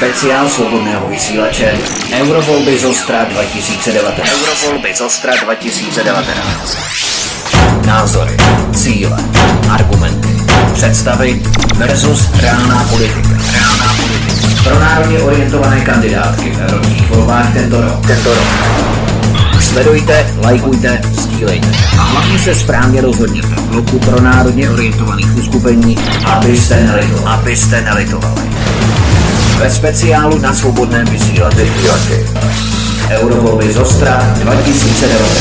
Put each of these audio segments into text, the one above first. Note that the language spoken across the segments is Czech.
Speciál svobodného vysílače Eurovolby z Ostra 2019. Eurovolby z Ostra 2019. Názory, cíle, argumenty, představy versus reálná politika. Reálná politika. Pro národně orientované kandidátky v evropských volbách tento rok. Tento rok. Sledujte, lajkujte, sdílejte. A hlavně se správně rozhodněte v bloku pro národně orientovaných uskupení, abyste nelitovali. Abyste nelitovali. Ve speciálu na svobodném vysílači Eurovolby z Ostra 2019.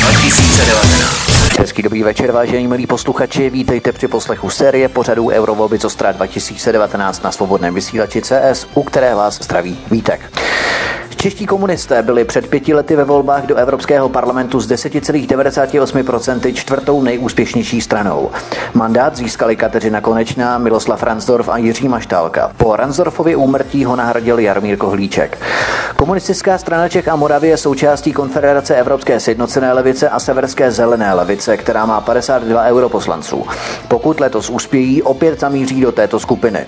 2019. Hezký dobrý večer, vážení milí posluchači. Vítejte při poslechu série pořadů Eurovolby z Ostra 2019 na svobodném vysílači CS, u které vás zdraví Vítek. Čeští komunisté byli před pěti lety ve volbách do Evropského parlamentu z 10,98% čtvrtou nejúspěšnější stranou. Mandát získali Kateřina Konečná, Miloslav Ransdorf a Jiří Maštálka. Po Ransdorfově úmrtí ho nahradil Jarmír Kohlíček. Komunistická strana Čech a Moravie je součástí Konfederace Evropské sjednocené levice a Severské zelené levice, která má 52 europoslanců. Pokud letos uspějí, opět zamíří do této skupiny.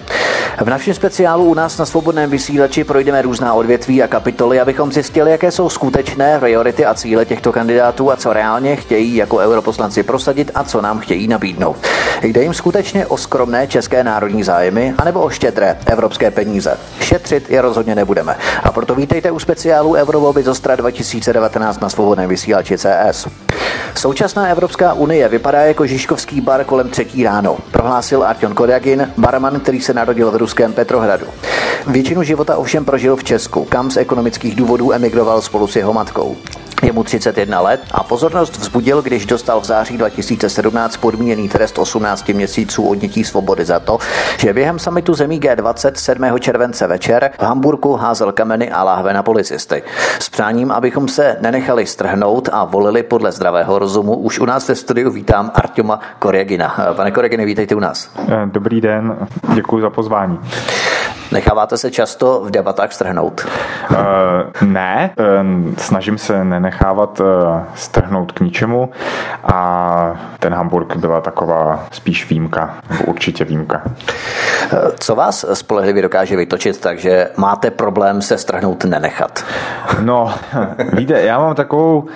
V našem speciálu u nás na svobodném vysílači projdeme různá odvětví a kapitoly, abychom zjistili, jaké jsou skutečné priority a cíle těchto kandidátů a co reálně chtějí jako europoslanci prosadit a co nám chtějí nabídnout. Jde jim skutečně o skromné české národní zájmy anebo o štědré evropské peníze. Šetřit je rozhodně nebudeme. A proto vítejte u speciálu Eurovolby z Ostra 2019 na svobodném vysílači CS. Současná Evropská unie vypadá jako Žižkovský bar kolem třetí ráno, prohlásil Artion Koryagin, barman, který se narodil v ruském Petrohradu. Většinu života ovšem prožil v Česku, kam z ekonomických důvodů emigroval spolu s jeho matkou. Je mu 31 let a pozornost vzbudil, když dostal v září 2017 podmíněný trest 18 měsíců odnětí svobody za to, že během samitu zemí G20 7. července večer v Hamburku házel kameny a láhve na policisty. S přáním, abychom se nenechali strhnout a volili podle zdravého rozumu, už u nás ve studiu vítám Artuma Koregina. Pane Koregine, vítejte u nás. Dobrý den, děkuji za pozvání. Necháváte se často v debatách strhnout? Uh, ne, uh, snažím se nenechávat uh, strhnout k ničemu a ten Hamburg byla taková spíš výjimka, nebo určitě výjimka. Co vás spolehlivě dokáže vytočit, takže máte problém se strhnout nenechat? No, víte, já mám takovou,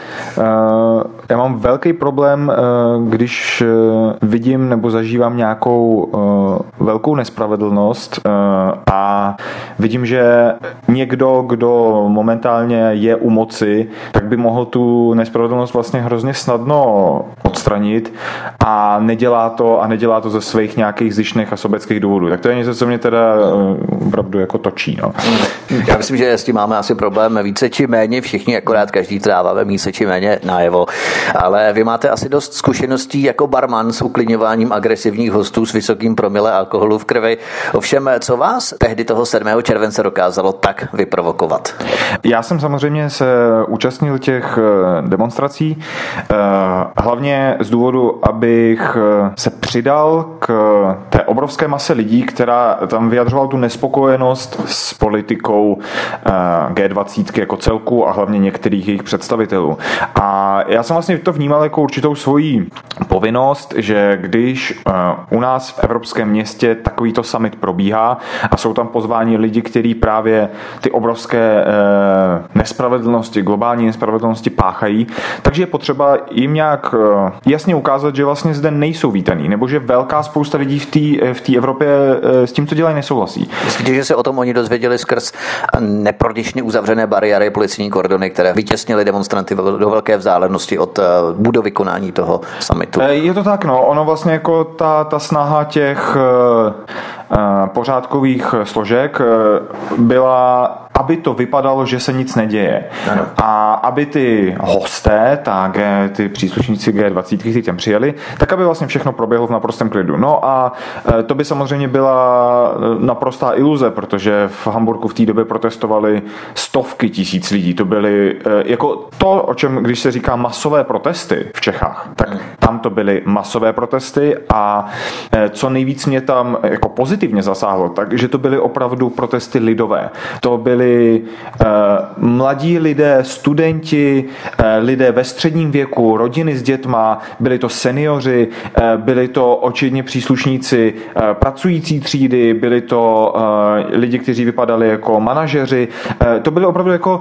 já mám velký problém, když vidím nebo zažívám nějakou velkou nespravedlnost a vidím, že někdo, kdo momentálně je u moci, tak by mohl tu nespravedlnost vlastně hrozně snadno odstranit a nedělá to a nedělá to ze svých nějakých zjištných a sobeckých důvodů. Tak to je něco, co mě teda eh, opravdu jako točí. No. Já myslím, že s tím máme asi problém více či méně, všichni akorát každý tráváme více či méně najevo. Ale vy máte asi dost zkušeností jako barman s uklidňováním agresivních hostů s vysokým promile alkoholu v krvi. Ovšem, co vás tehdy tehdy toho 7. července dokázalo tak vyprovokovat? Já jsem samozřejmě se účastnil těch eh, demonstrací, eh, hlavně z důvodu, abych eh, se přidal k té obrovské mase lidí, která tam vyjadřovala tu nespokojenost s politikou G20 jako celku a hlavně některých jejich představitelů. A já jsem vlastně to vnímal jako určitou svoji povinnost, že když u nás v evropském městě takovýto summit probíhá a jsou tam pozvání lidi, kteří právě ty obrovské eh, nespravedlnosti, globální nespravedlnosti páchají. Takže je potřeba jim nějak eh, jasně ukázat, že vlastně zde nejsou vítaný, nebo že velká spousta lidí v té v té Evropě eh, s tím, co dělají, nesouhlasí. Myslíte, že se o tom oni dozvěděli skrz neprodyšně uzavřené bariéry, policijní kordony, které vytěsnily demonstranty do velké vzdálenosti od budovy konání toho summitu? Je to tak, no. Ono vlastně jako ta, ta snaha těch pořádkových složek byla aby to vypadalo, že se nic neděje. Ano. A aby ty hosté, tak ty příslušníci G20, kteří tam přijeli, tak aby vlastně všechno proběhlo v naprostém klidu. No a e, to by samozřejmě byla e, naprostá iluze, protože v Hamburgu v té době protestovali stovky tisíc lidí. To byly e, jako to, o čem, když se říká masové protesty v Čechách, tak tam to byly masové protesty a co nejvíc mě tam jako pozitivně zasáhlo, takže to byly opravdu protesty lidové. To byly byli mladí lidé, studenti, lidé ve středním věku, rodiny s dětma, byli to seniori, byli to očividně příslušníci pracující třídy, byli to lidi, kteří vypadali jako manažeři. To byly opravdu jako,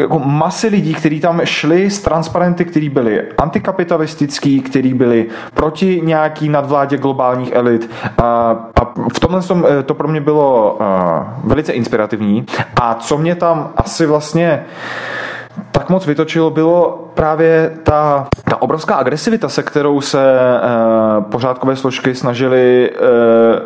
jako masy lidí, kteří tam šli s transparenty, kteří byli antikapitalistický, kteří byli proti nějaký nadvládě globálních elit. A, v tomhle tom, eh, to pro mě bylo velice inspirativní. A co mě tam asi vlastně tak moc vytočilo, bylo právě ta, ta obrovská agresivita, se kterou se e, pořádkové složky snažili e,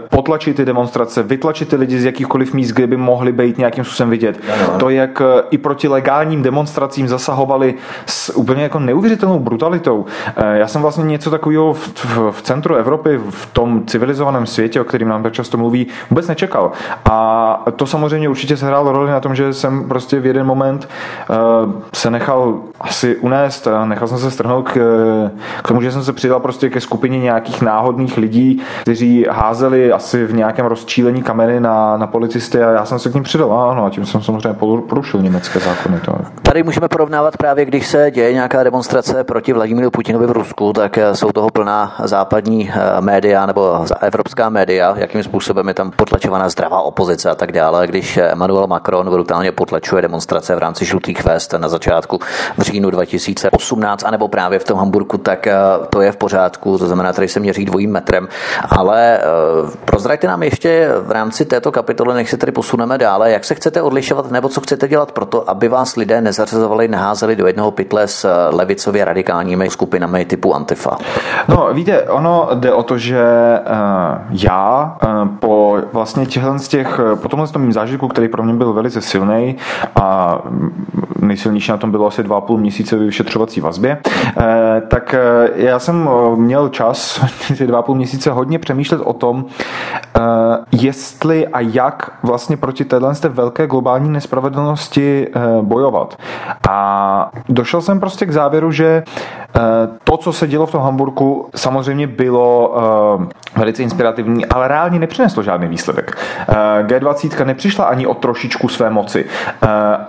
potlačit ty demonstrace, vytlačit ty lidi z jakýchkoliv míst, kde by mohli být nějakým způsobem vidět. Ano. To, jak e, i proti legálním demonstracím zasahovali s úplně jako neuvěřitelnou brutalitou. E, já jsem vlastně něco takového v, v, v centru Evropy, v tom civilizovaném světě, o kterým nám tak často mluví, vůbec nečekal. A to samozřejmě určitě sehrálo roli na tom, že jsem prostě v jeden moment e, se nechal asi unést a nechal jsem se strhnout k, k tomu, že jsem se přidal prostě ke skupině nějakých náhodných lidí, kteří házeli asi v nějakém rozčílení kamery na, na policisty a já jsem se k ním přidal. Ano, a tím jsem samozřejmě porušil německé zákony. To. Tady můžeme porovnávat právě, když se děje nějaká demonstrace proti Vladimíru Putinovi v Rusku, tak jsou toho plná západní eh, média nebo evropská média, jakým způsobem je tam potlačovaná zdravá opozice a tak dále. Když Emmanuel Macron brutálně potlačuje demonstrace v rámci žlutých vest na začátku v říjnu 2018, anebo právě v tom Hamburku, tak eh, to je v pořádku, to znamená, tady se měří dvojím metrem. Ale eh, prozraďte nám ještě v rámci této kapitoly, než se tady posuneme dále, jak se chcete odlišovat, nebo co chcete dělat pro to, aby vás lidé nezařazovali, neházeli do jednoho pytle s eh, levicově radikálními skupinami typu Antifa? No, víte, ono jde o to, že já po vlastně těchhle z těch, po tomhle tom zážitku, který pro mě byl velice silný a nejsilnější na tom bylo asi dva půl měsíce vyšetřovací vazbě, eh, tak eh, já jsem eh, měl čas ty dva půl měsíce hodně přemýšlet o tom, jestli a jak vlastně proti téhle té velké globální nespravedlnosti bojovat. A došel jsem prostě k závěru, že to, co se dělo v tom Hamburgu, samozřejmě bylo velice inspirativní, ale reálně nepřineslo žádný výsledek. G20 nepřišla ani o trošičku své moci.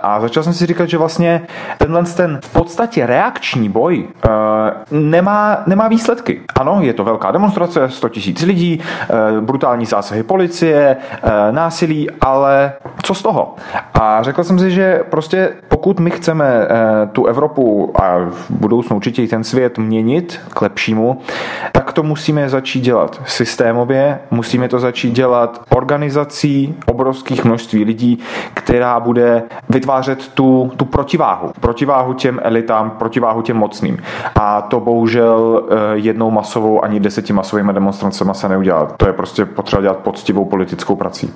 A začal jsem si říkat, že vlastně tenhle ten v podstatě reakční boj uh, nemá, nemá výsledky. Ano, je to velká demonstrace, 100 tisíc lidí, uh, brutální zásahy policie, uh, násilí, ale co z toho? A řekl jsem si, že prostě pokud my chceme uh, tu Evropu a v budoucnu určitě i ten svět měnit k lepšímu, tak to musíme začít dělat systémově, musíme to začít dělat organizací obrovských množství lidí, která bude vytvářet tu, tu protiváhu protiváhu těm elitám, protiváhu těm mocným. A to bohužel eh, jednou masovou ani deseti masovými demonstracemi se neudělá. To je prostě potřeba dělat poctivou politickou prací.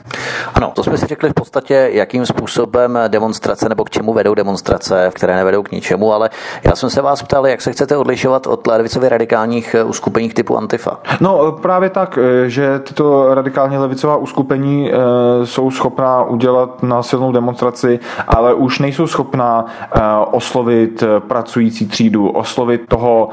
Ano, to jsme si řekli v podstatě, jakým způsobem demonstrace nebo k čemu vedou demonstrace, které nevedou k ničemu, ale já jsem se vás ptal, jak se chcete odlišovat od levicově radikálních eh, uskupení typu Antifa. No právě tak, eh, že tyto radikálně levicová uskupení jsou schopná udělat násilnou demonstraci, ale už nejsou schopná oslovit pracující třídu, oslovit toho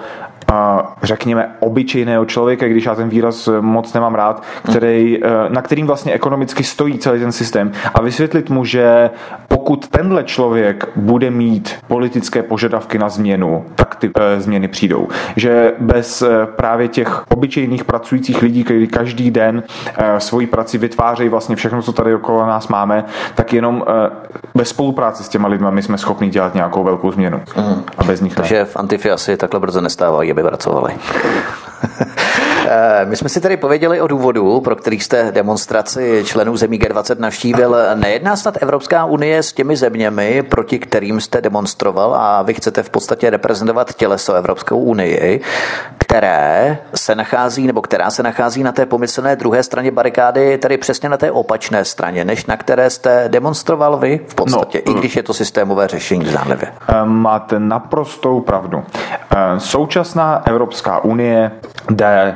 řekněme, obyčejného člověka, když já ten výraz moc nemám rád, který, eh, na kterým vlastně ekonomicky stojí celý ten systém a vysvětlit mu, že pokud tenhle člověk bude mít politické požadavky na změnu, tak ty e, změny přijdou. Že bez právě těch obyčejných pracujících lidí, kteří každý den svoji prací vytvářejí vlastně všechno, co tady okolo nás máme, tak jenom ve spolupráci s těma lidmi my jsme schopni dělat nějakou velkou změnu. Mm. A bez nich Takže ne. v Antifi asi takhle brzo nestávají, aby pracovali. Eh, my jsme si tady pověděli o důvodu, pro který jste demonstraci členů zemí G20 navštívil. Nejedná snad Evropská unie s těmi zeměmi, proti kterým jste demonstroval a vy chcete v podstatě reprezentovat těleso Evropskou unii, které se nachází, nebo která se nachází na té pomyslné druhé straně barikády, tedy přesně na té opačné straně, než na které jste demonstroval vy v podstatě, no, i když je to systémové řešení zdánlivě. Eh, máte naprostou pravdu. Eh, současná Evropská unie jde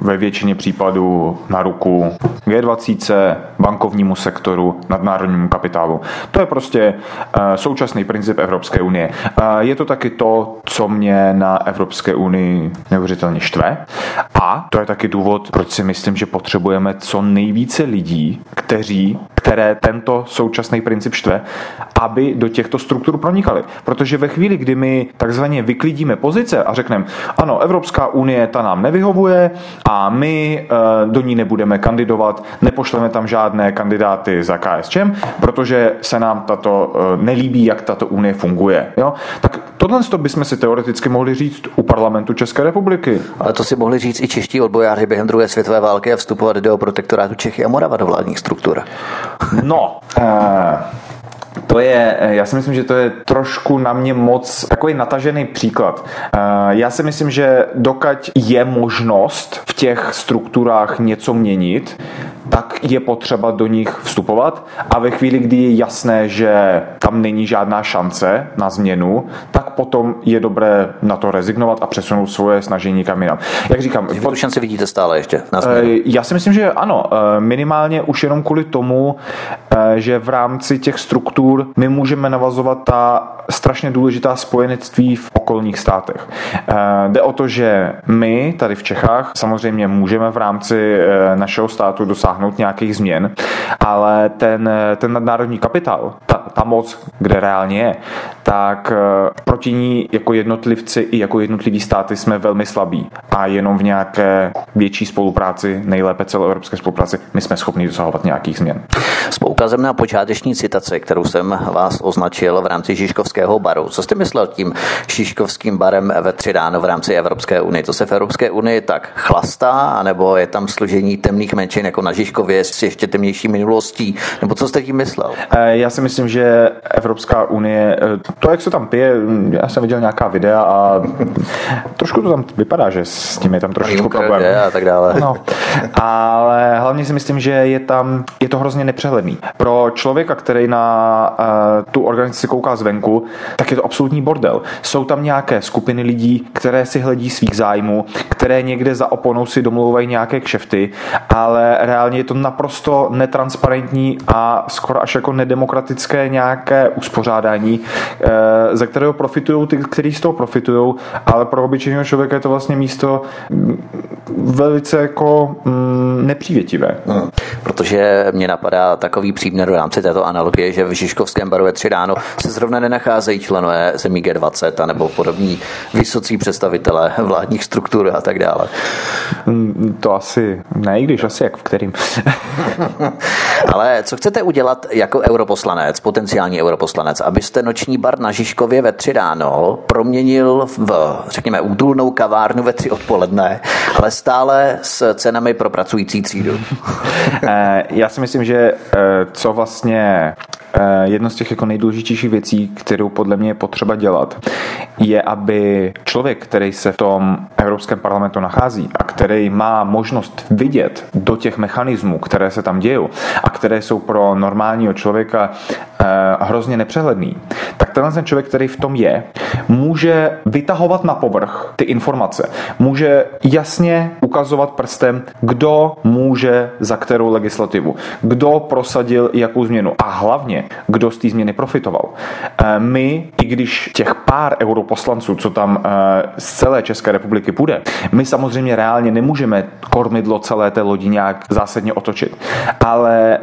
ve většině případů na ruku G20, bankovnímu sektoru, nadnárodnímu kapitálu. To je prostě eh, současný princip Evropské unie. Je to taky to, co mě na Evropské unii neuvěřitelně štve. A to je taky důvod, proč si myslím, že potřebujeme co nejvíce lidí, kteří které tento současný princip štve, aby do těchto struktur pronikali. Protože ve chvíli, kdy my takzvaně vyklidíme pozice a řekneme, ano, Evropská unie ta nám nevyhovuje a my eh, do ní nebudeme kandidovat, nepošleme tam žádné kandidáty za KSČM, protože se nám tato eh, nelíbí, jak tato unie funguje. Jo? Tak tohle bychom si teoreticky mohli říct u parlamentu České republiky. Ale to si mohli říct i čeští odbojáři během druhé světové války a vstupovat do protektorátu Čechy a Morava do vládních struktur. No, uh... To je, já si myslím, že to je trošku na mě moc takový natažený příklad. Já si myslím, že dokud je možnost v těch strukturách něco měnit, tak je potřeba do nich vstupovat a ve chvíli, kdy je jasné, že tam není žádná šance na změnu, tak potom je dobré na to rezignovat a přesunout svoje snažení kam jinam. Jak říkám, vy tu šanci vidíte stále ještě na změnu? Eh, já si myslím, že ano. Eh, minimálně už jenom kvůli tomu, eh, že v rámci těch struktur my můžeme navazovat ta strašně důležitá spojenectví v okolních státech. Jde o to, že my tady v Čechách samozřejmě můžeme v rámci našeho státu dosáhnout nějakých změn, ale ten, ten nadnárodní kapitál, ta, ta moc, kde reálně je, tak proti ní jako jednotlivci i jako jednotliví státy jsme velmi slabí a jenom v nějaké větší spolupráci, nejlépe celoevropské spolupráci, my jsme schopni dosahovat nějakých změn. S poukazem na počáteční citaci, kterou jsem vás označil v rámci Žižkovského baru. Co jste myslel tím Žižkovským barem ve tři ráno v rámci Evropské unie? To se v Evropské unii tak chlastá, anebo je tam složení temných menšin jako na Žižkově s ještě temnější minulostí? Nebo co jste tím myslel? Eh, já si myslím, že Evropská unie, eh, to, jak se tam pije, já jsem viděl nějaká videa a trošku to tam vypadá, že s tím je tam trošičku problém. A tak dále. No, ale hlavně si myslím, že je tam, je to hrozně nepřehledný. Pro člověka, který na uh, tu organizaci kouká zvenku, tak je to absolutní bordel. Jsou tam nějaké skupiny lidí, které si hledí svých zájmů, které někde za oponou si domlouvají nějaké kšefty, ale reálně je to naprosto netransparentní a skoro až jako nedemokratické nějaké uspořádání, uh, ze kterého profitují ty, kteří z toho profitují, ale pro obyčejného člověka je to vlastně místo mm, velice jako mm, nepřívětivé. Hmm. Protože mě napadá takový příměr v rámci této analogie, že v Žižkovském baru ve tři ráno se zrovna nenacházejí členové zemí G20 anebo podobní vysocí představitelé vládních struktur a tak dále. Mm, to asi ne, i když asi jak v kterým. Ale co chcete udělat jako europoslanec, potenciální europoslanec, abyste noční bar na Žižkově ve tři ráno proměnil v, řekněme, údulnou kavárnu ve tři odpoledne, ale stále s cenami pro pracující třídu? Eh, já si myslím, že eh, co vlastně jedno z těch jako nejdůležitějších věcí, kterou podle mě je potřeba dělat, je, aby člověk, který se v tom Evropském parlamentu nachází a který má možnost vidět do těch mechanismů, které se tam dějí a které jsou pro normálního člověka hrozně nepřehledný, tak tenhle ten člověk, který v tom je, může vytahovat na povrch ty informace. Může jasně ukazovat prstem, kdo může za kterou legislativu, kdo prosadil jakou změnu a hlavně, kdo z té změny profitoval. E, my, i když těch pár europoslanců, co tam e, z celé České republiky půjde, my samozřejmě reálně nemůžeme kormidlo celé té lodi nějak zásadně otočit. Ale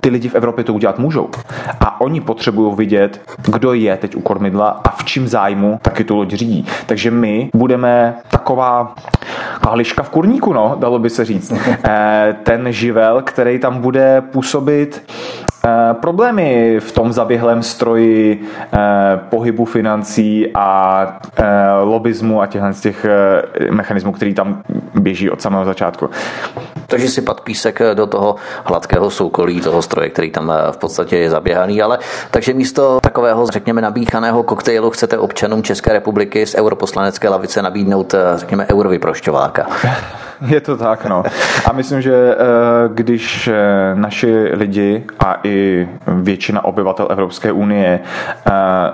ty lidi v Evropě to udělat můžou. A oni potřebují vidět, kdo je teď u kormidla a v čím zájmu taky tu loď řídí. Takže my budeme taková kahliška v kurníku, no, dalo by se říct. Eh, ten živel, který tam bude působit problémy v tom zaběhlém stroji eh, pohybu financí a eh, lobismu a těchto z těch mechanismů, který tam běží od samého začátku. Takže si pad písek do toho hladkého soukolí toho stroje, který tam v podstatě je zaběhaný, ale takže místo takového, řekněme, nabíchaného koktejlu chcete občanům České republiky z europoslanecké lavice nabídnout, řekněme, eurovyprošťováka. Je to tak, no. A myslím, že eh, když eh, naši lidi a i většina obyvatel Evropské unie eh,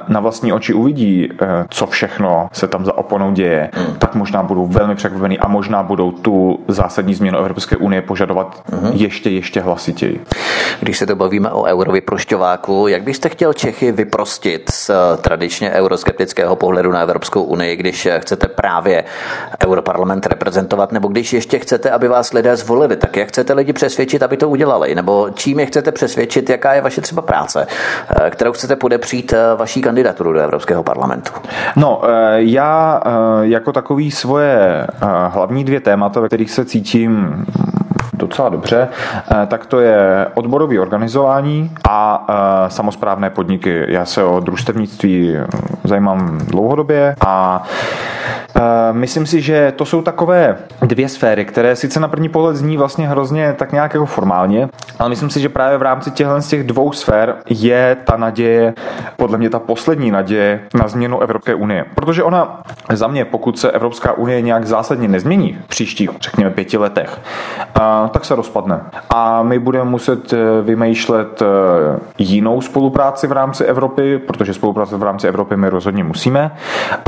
na vlastní oči uvidí, co všechno se tam za oponou děje, hmm. tak možná budou velmi překvapení a možná budou tu zásadní změnu Evropské unie požadovat uh-huh. ještě, ještě hlasitěji. Když se to bavíme o eurovyprošťováku, jak byste chtěl Čechy vyprostit z tradičně euroskeptického pohledu na Evropskou unii, když chcete právě Europarlament reprezentovat, nebo když ještě chcete, aby vás lidé zvolili, tak jak chcete lidi přesvědčit, aby to udělali, nebo čím je chcete přesvědčit, jaká je vaše třeba práce, kterou chcete podepřít vaší kandidaturu do Evropského parlamentu? No, já jako takový svoje hlavní dvě témata, ve kterých se cítím docela dobře, eh, tak to je odborové organizování a eh, samozprávné podniky. Já se o družstevnictví eh, zajímám dlouhodobě a myslím si, že to jsou takové dvě sféry, které sice na první pohled zní vlastně hrozně tak nějak jako formálně, ale myslím si, že právě v rámci těchto z těch dvou sfér je ta naděje, podle mě ta poslední naděje na změnu Evropské unie. Protože ona za mě, pokud se Evropská unie nějak zásadně nezmění v příštích, řekněme, pěti letech, tak se rozpadne. A my budeme muset eh, vymýšlet eh, jinou spolupráci v rámci Evropy, protože spolupráce v rámci Evropy my rozhodně musíme.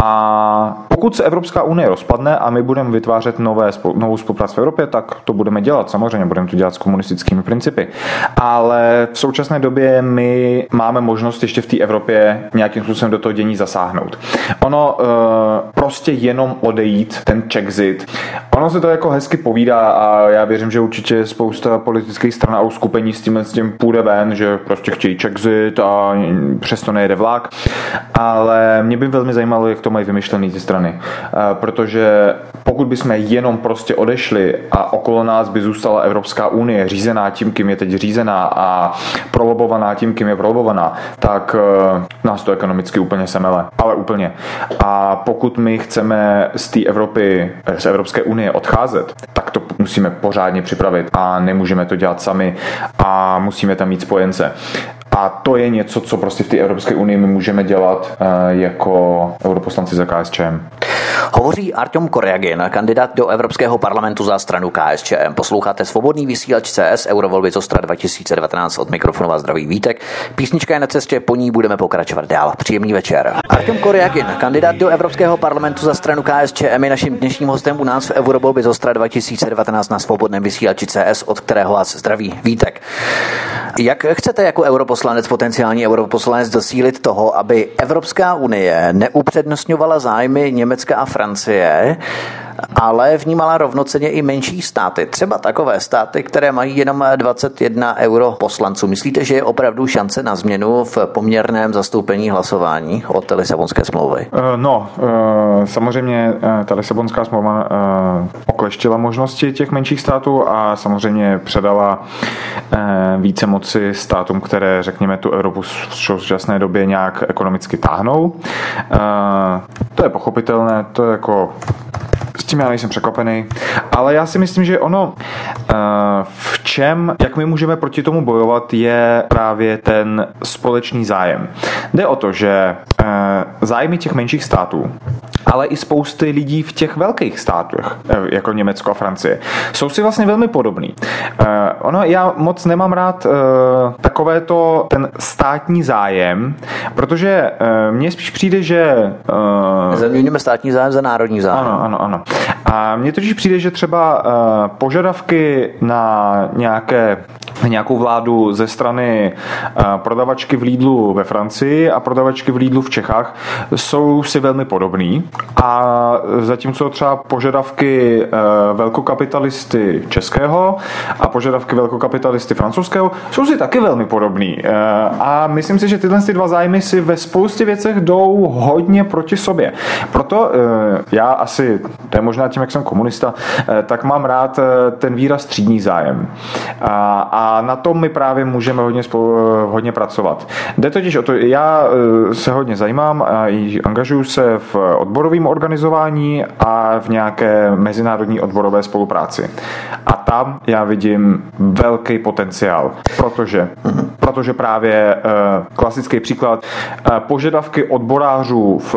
A pokud se Evropská unie rozpadne a my budeme vytvářet nové, novou spolupráci v Evropě, tak to budeme dělat. Samozřejmě budeme to dělat s komunistickými principy. Ale v současné době my máme možnost ještě v té Evropě nějakým způsobem do toho dění zasáhnout. Ono uh, prostě jenom odejít, ten Czexit, ono se to jako hezky povídá a já věřím, že určitě spousta politických stran a uskupení s tím, s tím půjde ven, že prostě chtějí Czexit a přesto nejede vlak. Ale mě by velmi zajímalo, jak to mají vymyšlený ty strany. Protože pokud bychom jenom prostě odešli a okolo nás by zůstala Evropská unie řízená tím, kým je teď řízená a prolobovaná tím, kým je prolobovaná, tak e, nás to ekonomicky úplně semele. Ale úplně. A pokud my chceme z té Evropy, z Evropské unie odcházet, tak to musíme pořádně připravit a nemůžeme to dělat sami a musíme tam mít spojence. A to je něco, co prostě v té Evropské unii my můžeme dělat eh, jako europoslanci za KSČM. Hovoří Artem Koryagin, kandidát do Evropského parlamentu za stranu KSČM. Posloucháte svobodný vysílač CS Eurovolby Zostra 2019 od mikrofonu vás zdraví Vítek. Písnička je na cestě, po ní budeme pokračovat dál. Příjemný večer. Artem Koryagin, kandidát do Evropského parlamentu za stranu KSČM, je naším dnešním hostem u nás v Eurovolby Zostra 2019 na svobodném vysílači CS, od kterého vás zdraví Vítek. Jak chcete jako europoslanec, potenciální europoslanec dosílit toho, aby Evropská unie neupřednostňovala zájmy Německa a Francie, Francie ale vnímala rovnoceně i menší státy, třeba takové státy, které mají jenom 21 euro poslanců. Myslíte, že je opravdu šance na změnu v poměrném zastoupení hlasování od Lisabonské smlouvy? Eh, no, eh, samozřejmě eh, ta Lisabonská smlouva okleštila možnosti těch menších států a samozřejmě předala více moci státům, které, řekněme, tu Evropu v současné době nějak ekonomicky táhnou. To je pochopitelné, to je jako s tím já nejsem překvapený, ale já si myslím, že ono eh, v čem, jak my můžeme proti tomu bojovat, je právě ten společný zájem. Jde o to, že eh, zájmy těch menších států ale i spousty lidí v těch velkých státech, eh, jako Německo a Francie, jsou si vlastně velmi podobný. Ono, já moc nemám rád takové to, ten státní zájem, protože mně spíš přijde, že... Zaměňujeme státní zájem za národní zájem. Ano, ano, ano. A mně totiž přijde, že třeba uh, požadavky na nějaké nějakou vládu ze strany uh, prodavačky v Lidlu ve Francii a prodavačky v Lidlu v Čechách jsou si velmi podobný. A zatímco třeba požadavky uh, velkokapitalisty českého a požadavky velkokapitalisty francouzského jsou si taky velmi podobný. A myslím si, že tyhle dva zájmy si ve spoustě věcech jdou hodně proti sobě. Proto já asi, to je možná tím, jak jsem komunista, eh, tak mám rád eh, ten výraz třídní zájem. A, a na tom my právě můžeme hodně, spolu, eh, hodně pracovat. Jde totiž o to, já se hodně zajímám a angažuju se v odborovém organizování a v nějaké mezinárodní odborové spolupráci. A tam já vidím velký potenciál, protože, protože právě klasický příklad požadavky odborářů v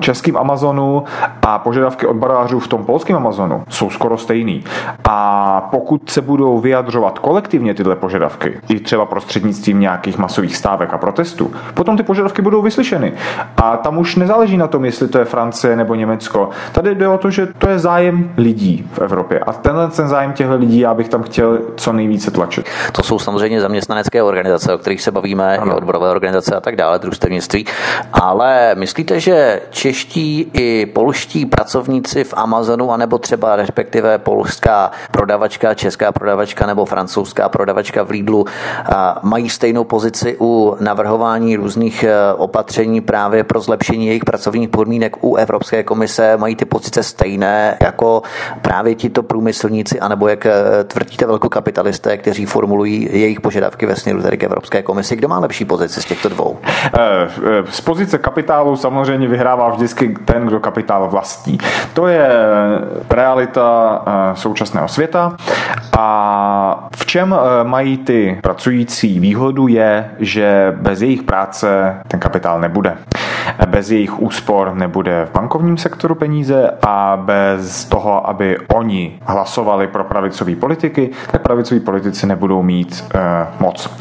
českém Amazonu a požadavky odborářů v tom polském Amazonu jsou skoro stejný. A pokud se budou vyjadřovat kolektivně tyhle požadavky, i třeba prostřednictvím nějakých masových stávek a protestů, potom ty požadavky budou vyslyšeny. A tam už nezáleží na tom, jestli to je Francie nebo Německo. Tady jde o to, že to je zájem lidí v Evropě. A tenhle ten zájem těchto lidí já bych tam chtěl co nejvíce tlačit. To jsou samozřejmě zaměstnanecké organizace, o kterých se bavíme, ano. i odborové organizace a tak dále, družstevnictví. Ale myslíte, že čeští i polští pracovníci v Amazonu, anebo třeba respektive polská prodavačka, česká prodavačka nebo francouzská prodavačka v Lidlu mají stejnou pozici u navrhování různých e, opatření právě pro zlepšení jejich pracovních podmínek u Evropské komise? Mají ty pozice stejné jako právě tito průmyslníci, anebo jak e, tvrdíte velkokapitalisté, kteří formulují jejich požadavky ve směru tedy k Evropské komisi? Kdo má lepší pozici z těchto dvou? E, z pozice kapitálu samozřejmě vyhrává vždycky ten, kdo kapitál vlastní. To je realita současného světa a v čem mají ty pracující výhodu je, že bez jejich práce ten kapitál nebude. Bez jejich úspor nebude v bankovním sektoru peníze a bez toho, aby oni hlasovali pro pravicové politiky, tak pravicoví politici nebudou mít eh, moc.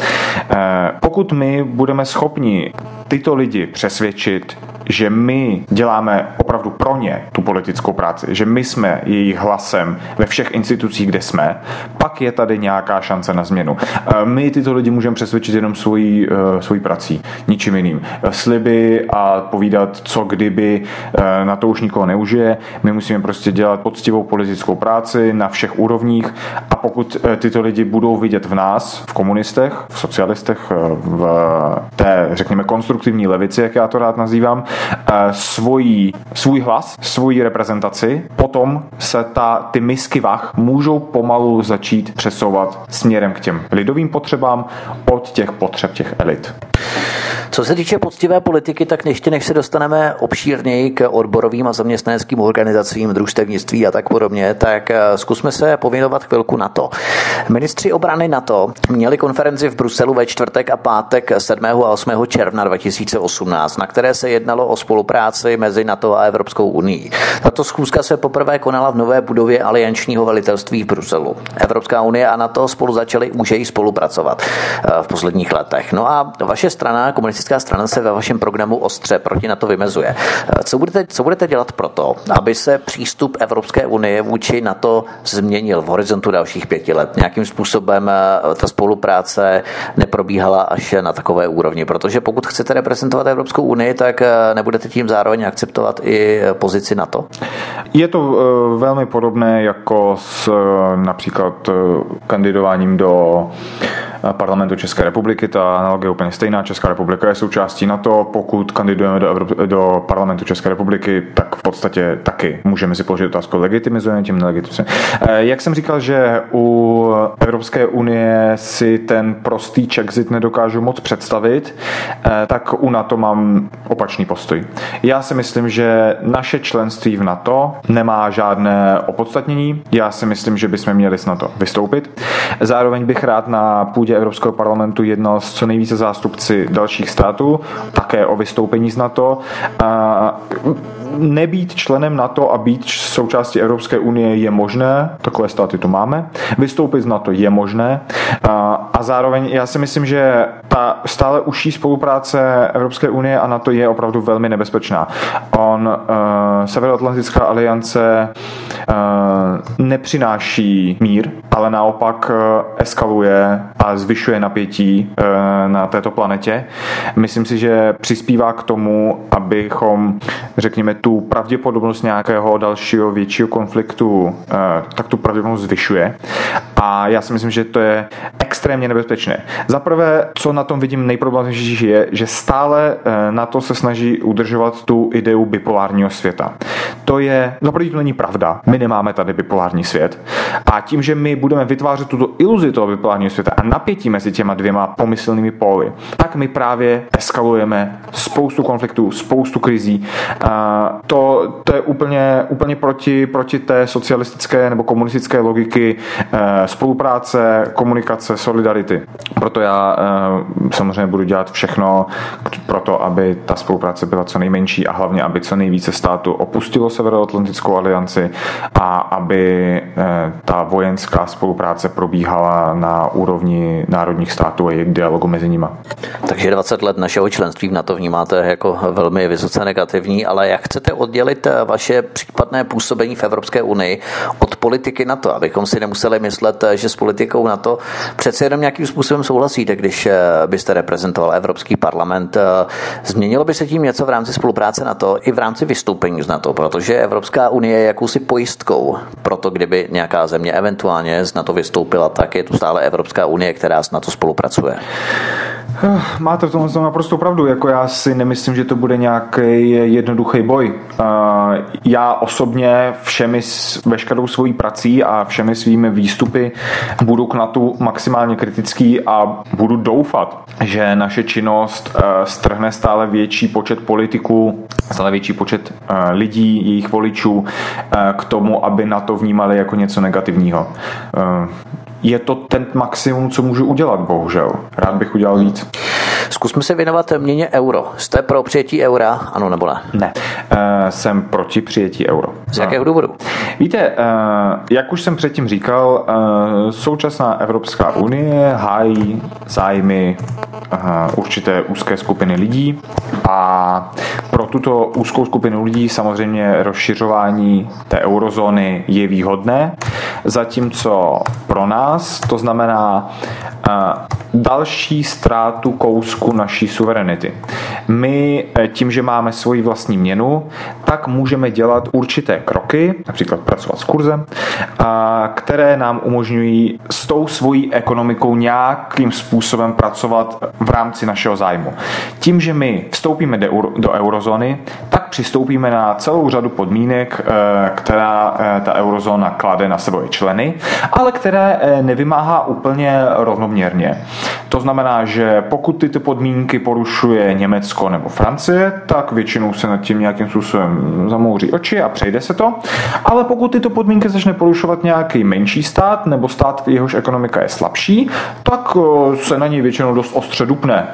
Eh, pokud my budeme schopni tyto lidi přesvědčit, že my děláme opravdu pro ně tu politickou práci, že my jsme jejich hlasem ve všech institucích, kde jsme, pak je tady nějaká šance na změnu. Eh, my tyto lidi můžeme přesvědčit jenom svojí, eh, svojí prací, ničím jiným. Sliby a povídat, co kdyby, eh, na to už nikoho neužije. My musíme prostě dělat poctivou politickou práci na všech úrovních a pokud tyto lidi budou vidět v nás, v komunistech, v socialistech, v té, řekněme, konstruktivní levici, jak já to rád nazývám, svojí, svůj hlas, svoji reprezentaci, potom se ta, ty misky vach můžou pomalu začít přesouvat směrem k těm lidovým potřebám od těch potřeb těch elit. Co se týče poctivé politiky, tak ještě než se dostaneme obšírněji k odborovým a zaměstnaneckým organizacím, družstevnictví a tak podobně, tak eh, zkusme se pověnovat chvilku na to. Ministři obrany NATO měli konferenci v Bruselu ve čtvrtek a pátek 7. a 8. června 2018, na které se jednalo o spolupráci mezi NATO a Evropskou unii. Tato schůzka se poprvé konala v nové budově aliančního velitelství v Bruselu. Evropská unie a NATO spolu začaly úžeji spolupracovat eh, v posledních letech. No a vaše strana, komunistická strana se ve vašem programu ostře proti na to vymezuje. Co budete, co budete dělat proto, aby se přístup Evropské unie vůči NATO změnil v horizontu dalších pěti let? Nějakým způsobem eh, ta spolupráce neprobíhala až na takové úrovni, protože pokud chcete reprezentovat Evropskou unii, tak eh, nebudete tím zároveň akceptovat i pozici NATO? Je to eh, velmi podobné jako s například kandidováním do parlamentu České republiky. Ta analogie je úplně stejná. Česká republika je součástí NATO. Pokud kandidujeme do, Evrop- do parlamentu České republiky, tak v podstatě taky můžeme si položit otázku, legitimizujeme tím nelegitimizujeme. Eh, jak jsem říkal, že u Evropské unie si ten prostý Czexit nedokážu moc představit, eh, tak u NATO mám opačný postoj. Já si myslím, že naše členství v NATO nemá žádné opodstatnění. Já si myslím, že bychom měli s NATO vystoupit. Zároveň bych rád na půdě Evropského parlamentu jednal s co nejvíce zástupci dalších států, také o vystoupení z NATO. A nebýt členem NATO a být součástí Evropské unie je možné, takové státy to máme, vystoupit z NATO je možné a, a zároveň já si myslím, že ta stále užší spolupráce Evropské unie a NATO je opravdu velmi nebezpečná. On, uh, Severoatlantická aliance uh, nepřináší mír, ale naopak uh, eskaluje a zvyšuje napětí uh, na této planetě. Myslím si, že přispívá k tomu, abychom, řekněme, tu pravděpodobnost nějakého dalšího většího konfliktu, eh, tak tu pravděpodobnost zvyšuje. A já si myslím, že to je extrémně nebezpečné. Za prvé, co na tom vidím nejproblematičnější, je, že stále eh, na to se snaží udržovat tu ideu bipolárního světa. To je, za to není pravda. My nemáme tady bipolární svět. A tím, že my budeme vytvářet tuto iluzi toho bipolárního světa a napětí mezi těma dvěma pomyslnými póly, tak my právě eskalujeme spoustu konfliktů, spoustu krizí. A to, to je úplně, úplně proti, proti té socialistické nebo komunistické logiky eh, spolupráce, komunikace, solidarity. Proto já samozřejmě budu dělat všechno pro to, aby ta spolupráce byla co nejmenší a hlavně, aby co nejvíce států opustilo Severoatlantickou alianci a aby ta vojenská spolupráce probíhala na úrovni národních států a jejich dialogu mezi nimi. Takže 20 let našeho členství v NATO vnímáte jako velmi vysoce negativní, ale jak chcete oddělit vaše případné působení v Evropské unii od politiky NATO, abychom si nemuseli myslet, že s politikou NATO přece jenom nějakým způsobem souhlasíte, když byste reprezentoval Evropský parlament. Změnilo by se tím něco v rámci spolupráce NATO i v rámci vystoupení z NATO, protože Evropská unie je jakousi pojistkou pro to, kdyby nějaká země eventuálně z NATO vystoupila, tak je tu stále Evropská unie, která s NATO spolupracuje. Eh, máte v tom naprosto pravdu. Jako já si nemyslím, že to bude nějaký jednoduchý boj. Eh, já osobně všemi, veškerou svojí prací a všemi svými výstupy budu k NATO maximálně kritický a budu doufat, že naše činnost eh, strhne stále větší počet politiků, stále větší počet lidí, jejich voličů k tomu, aby na to vnímali jako něco negativního je to ten maximum, co můžu udělat, bohužel. Rád bych udělal víc. Zkusme se věnovat měně euro. Jste pro přijetí eura, ano nebo ne? Ne, uh, jsem proti přijetí euro. Z jakého důvodu? Víte, uh, jak už jsem předtím říkal, uh, současná Evropská unie hájí zájmy určité úzké skupiny lidí a pro tuto úzkou skupinu lidí samozřejmě rozšiřování té eurozóny je výhodné, zatímco pro nás to znamená další ztrátu kousku naší suverenity. My eh, tím, že máme svoji vlastní měnu, tak můžeme dělat určité kroky, například pracovat s kurzem, které nám umožňují s tou svojí ekonomikou nějakým způsobem pracovat v rámci našeho zájmu. Tím, že my vstoupíme do eurozóny, tak přistoupíme na celou řadu podmínek, eh, která eh, ta eurozóna klade na sebe členy, ale které nevymáhá úplně rovnoměrně. To znamená, že pokud tyto podmínky porušuje Německo nebo Francie, tak většinou se nad tím nějakým způsobem zamouří oči a přejde se to. Ale pokud tyto podmínky začne porušovat nějaký menší stát nebo stát, jehož ekonomika je slabší, tak se na něj většinou dost ostře dupne.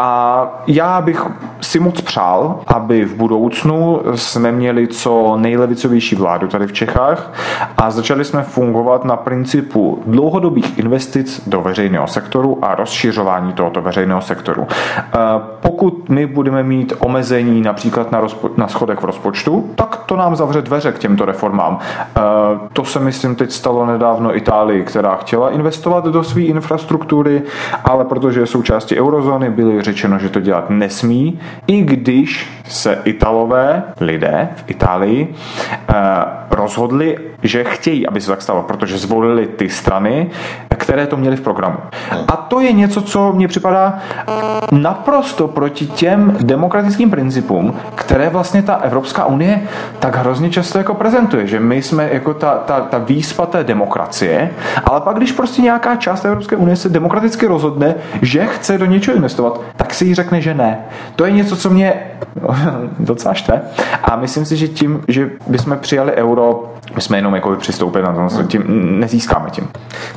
A já bych si moc přál, aby v budoucnu jsme měli co nejlevicovější vládu tady v Čechách a začali jsme fungovat na principu dlouhodobých investic do veřejného sektoru a rozšiřování tohoto veřejného sektoru. Eh, pokud my budeme mít omezení například na, rozpo- na schodech v rozpočtu, tak to nám zavře dveře k těmto reformám. Eh, to se myslím teď stalo nedávno Itálii, která chtěla investovat do své infrastruktury, ale protože je součástí eurozóny, bylo řečeno, že to dělat nesmí, i když se Italové, lidé v Itálii, eh, rozhodli, že chtějí, aby se tak stalo, protože zvolili ty strany, které to měly v programu. A to je něco, co mně připadá naprosto proti těm demokratickým principům, které vlastně ta Evropská unie tak hrozně často jako prezentuje, že my jsme jako ta, ta, ta výspa té demokracie, ale pak když prostě nějaká část Evropské unie se demokraticky rozhodne, že chce do něčeho investovat, tak si jí řekne, že ne. To je něco, co mě docela štve. A myslím si, že tím, že bychom přijali euro, my jsme jenom jako přistoupili na to, tím nezískáme tím.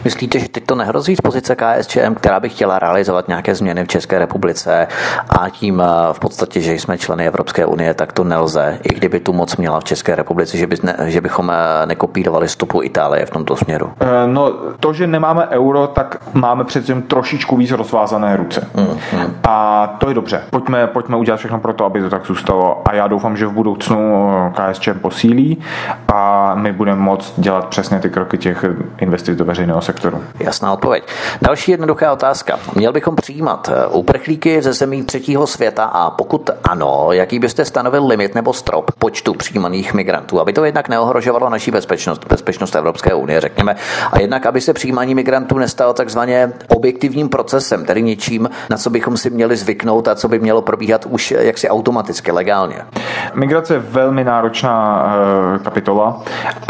Myslíte, že teď to nehrozí z pozice KSČM, která by chtěla realizovat nějaké změny v České republice a tím eh, v podstatě, že jsme členy Evropské unie, tak to nelze, i kdyby tu moc měla v České republice, že, by ne, že bychom eh, nekopírovali stopu Itálie v tomto směru? Eh, no, to, že nemáme euro, tak máme přece trošičku víc rozvázané ruce. Mm, mm. A to je dobře. Pojďme, pojďme udělat všechno pro to, aby to tak zůstalo. A já doufám, že v budoucnu KSČM posílí a my budeme moct dělat přesně ty kroky těch investic do veřejného sektoru. Jasná odpověď. Další jednoduchá otázka. Měl bychom přijímat uprchlíky ze zemí třetího světa a pokud ano, jaký byste stanovil limit nebo strop počtu přijímaných migrantů, aby to jednak neohrožovalo naší bezpečnost, bezpečnost Evropské unie, řekněme, a jednak, aby se přijímání migrantů nestalo takzvaně objektivním procesem, tedy něčím, na co bychom si měli zvyknout a co by mělo probíhat už jaksi automaticky, legálně. Migrace je velmi náročná eh, kapitola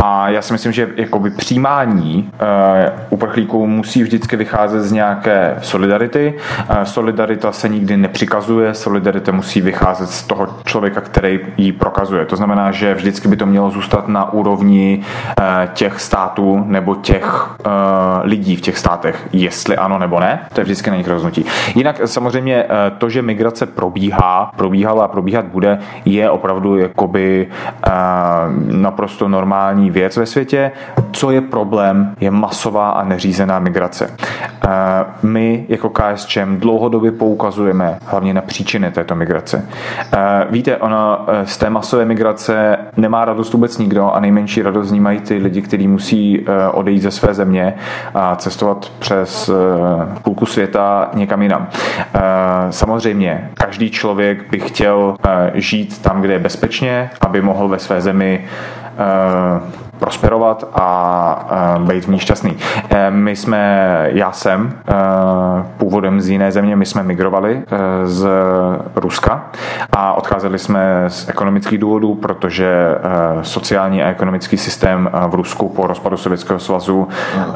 A já si myslím, že jakoby přijímání uprchlíků musí vždycky vycházet z nějaké solidarity. Solidarita se nikdy nepřikazuje, solidarita musí vycházet z toho člověka, který ji prokazuje. To znamená, že vždycky by to mělo zůstat na úrovni těch států nebo těch lidí v těch státech, jestli ano nebo ne. To je vždycky na nich rozhodnutí. Jinak samozřejmě to, že migrace probíhá, probíhala a probíhat bude, je opravdu jakoby naprosto normální věc ve světě. Co je problém, je masová a neřízená migrace. My jako KSČM dlouhodobě poukazujeme hlavně na příčiny této migrace. Víte, ona z té masové migrace nemá radost vůbec nikdo a nejmenší radost ní mají ty lidi, kteří musí odejít ze své země a cestovat přes půlku světa někam jinam. Samozřejmě, každý člověk by chtěl žít tam, kde je bezpečně, aby mohl ve své zemi prosperovat a být v ní šťastný. E, my jsme, já jsem e, původem z jiné země, my jsme migrovali e, z Ruska a odcházeli jsme z ekonomických důvodů, protože sociální a ekonomický systém v Rusku po rozpadu Sovětského svazu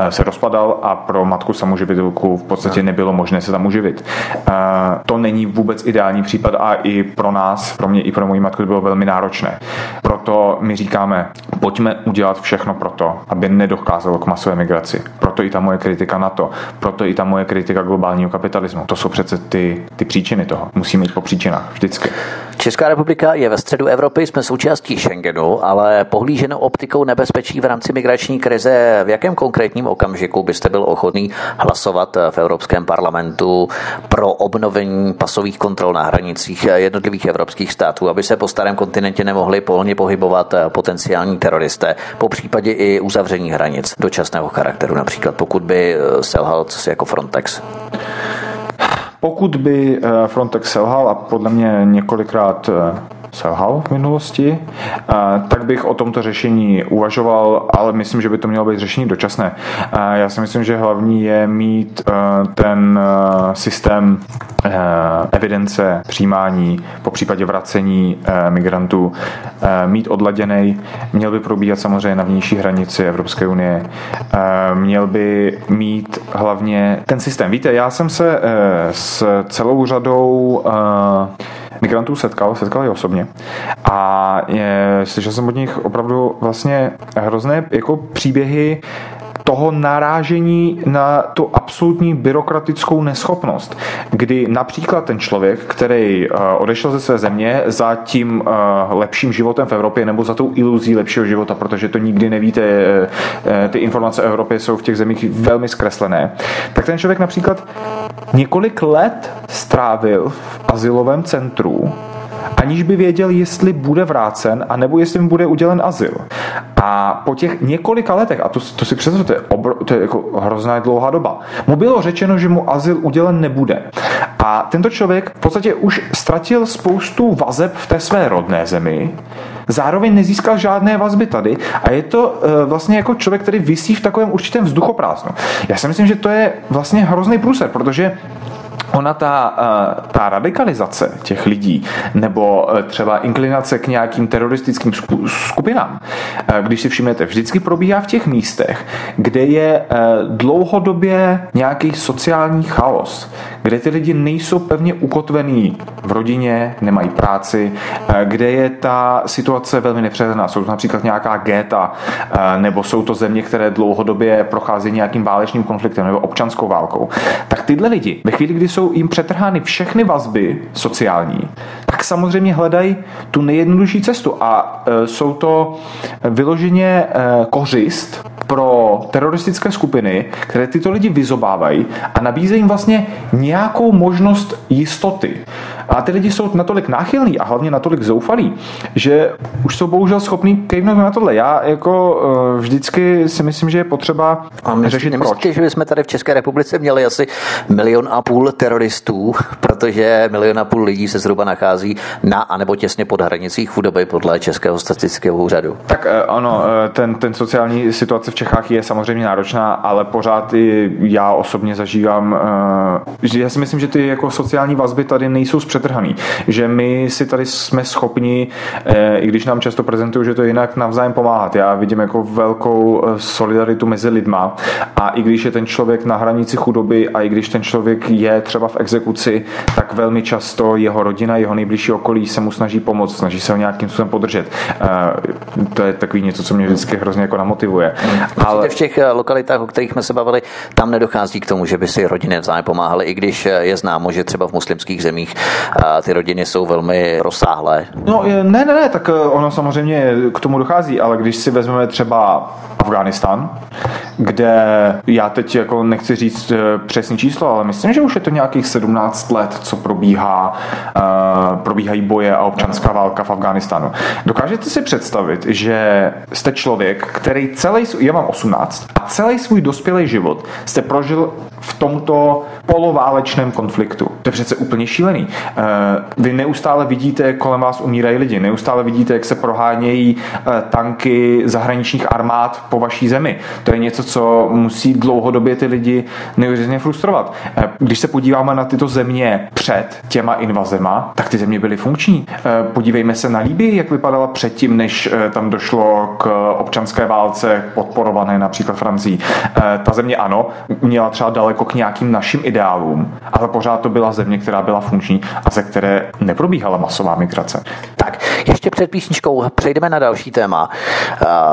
se rozpadal a pro matku samoživitelku v podstatě nebylo možné se tam uživit. To není vůbec ideální případ a i pro nás, pro mě i pro moji matku to bylo velmi náročné. Proto my říkáme, pojďme udělat udělat všechno pro to, aby nedocházelo k masové migraci. Proto i ta moje kritika na to, proto i ta moje kritika globálního kapitalismu. To jsou přece ty, ty příčiny toho. Musíme jít po příčinách vždycky. Česká republika je ve středu Evropy, jsme součástí Schengenu, ale pohlíženo optikou nebezpečí v rámci migrační krize, v jakém konkrétním okamžiku byste byl ochotný hlasovat v Evropském parlamentu pro obnovení pasových kontrol na hranicích jednotlivých evropských států, aby se po starém kontinentě nemohli polně pohybovat potenciální teroristé, po případě i uzavření hranic dočasného charakteru, například pokud by selhal co si jako Frontex? Pokud by eh, Frontex selhal, a podle mě několikrát eh, selhal v minulosti, tak bych o tomto řešení uvažoval, ale myslím, že by to mělo být řešení dočasné. Já si myslím, že hlavní je mít ten systém evidence přijímání, po případě vracení migrantů, mít odladěný. Měl by probíhat samozřejmě na vnější hranici Evropské unie. Měl by mít hlavně ten systém. Víte, já jsem se s celou řadou migrantů setkal, setkal je osobně. A je, slyšel jsem od nich opravdu vlastně hrozné jako příběhy toho narážení na tu absolutní byrokratickou neschopnost, kdy například ten člověk, který eh, odešel ze své země za tím eh, lepším životem v Evropě nebo za tou iluzí lepšího života, protože to nikdy nevíte, eh, ty informace o Evropě jsou v těch zemích velmi zkreslené, tak ten člověk například několik let strávil v asilovém centru aniž by věděl, jestli bude vrácen, a nebo jestli mu bude udělen azyl. A po těch několika letech, a to, to si představte, to je, obro, to je jako hrozná dlouhá doba, mu bylo řečeno, že mu azyl udělen nebude. A tento člověk v podstatě už ztratil spoustu vazeb v té své rodné zemi, zároveň nezískal žádné vazby tady a je to uh, vlastně jako člověk, který vysí v takovém určitém vzduchoprázdnu. Já si myslím, že to je vlastně hrozný průser, protože ona ta, eh, ta radikalizace těch lidí nebo eh, třeba inklinace k nějakým teroristickým skupinám, eh, když si všimnete, vždycky probíhá v těch místech, kde je dlouhodobě nějaký sociální chaos, kde ty lidi nejsou pevně ukotvení v rodině, nemají práci, kde je ta situace velmi nepřehledná. Jsou to například nějaká géta, nebo jsou to země, které dlouhodobě procházejí nějakým válečným konfliktem nebo občanskou válkou. Tak tyhle lidi, ve chvíli, kdy jsou jim přetrhány všechny vazby sociální, tak samozřejmě hledají tu nejjednodušší cestu a e, jsou to vyloženě e, kořist pro teroristické skupiny, které tyto lidi vyzobávají a nabízejí jim vlastně nějakou možnost jistoty. A ty lidi jsou natolik náchylní a hlavně natolik zoufalí, že už jsou bohužel schopní kejvnout na tohle. Já jako uh, vždycky si myslím, že je potřeba a myslí, řešit nemyslíte, proč. že bychom tady v České republice měli asi milion a půl teroristů, protože milion a půl lidí se zhruba nachází na anebo těsně pod hranicích chudoby podle Českého statistického úřadu? Tak uh, ano, uh, ten, ten sociální situace v Čechách je samozřejmě náročná, ale pořád i já osobně zažívám, že já si myslím, že ty jako sociální vazby tady nejsou zpřetrhaný, že my si tady jsme schopni, i když nám často prezentují, že to je jinak, navzájem pomáhat. Já vidím jako velkou solidaritu mezi lidma a i když je ten člověk na hranici chudoby a i když ten člověk je třeba v exekuci, tak velmi často jeho rodina, jeho nejbližší okolí se mu snaží pomoct, snaží se ho nějakým způsobem podržet. To je takový něco, co mě vždycky hrozně jako namotivuje. Ale v těch eh, lokalitách, o kterých jsme se bavili, tam nedochází k tomu, že by si rodiny vzájem pomáhaly, i když eh, je známo, že třeba v muslimských zemích ty rodiny jsou velmi rozsáhlé. No ne, ne, ne, tak eh, ono samozřejmě k tomu dochází, ale když si vezmeme třeba Afghánistán, kde já teď jako nechci říct přesný číslo, ale myslím, že už je to nějakých 17 let, co probíhá, uh, probíhají boje a občanská válka v Afghánistánu. Dokážete si představit, že jste člověk, který celý, já mám 18, a celý svůj dospělý život jste prožil v tomto poloválečném konfliktu. To je přece úplně šílený. Eh, vy neustále vidíte, kolem vás umírají lidi, neustále vidíte, jak se prohánějí eh, tanky zahraničních armád po vaší zemi. To je něco, co musí dlouhodobě ty lidi neuvěřitelně frustrovat. Eh, když se podíváme na tyto země před těma invazema, tak ty země byly funkční. Podívejme se na Líbii, jak vypadala předtím, než tam došlo k občanské válce podporované například Francii. Ta země ano, měla třeba daleko k nějakým našim ideálům, ale pořád to byla země, která byla funkční ze které neprobíhala masová migrace. Tak, ještě před písničkou přejdeme na další téma.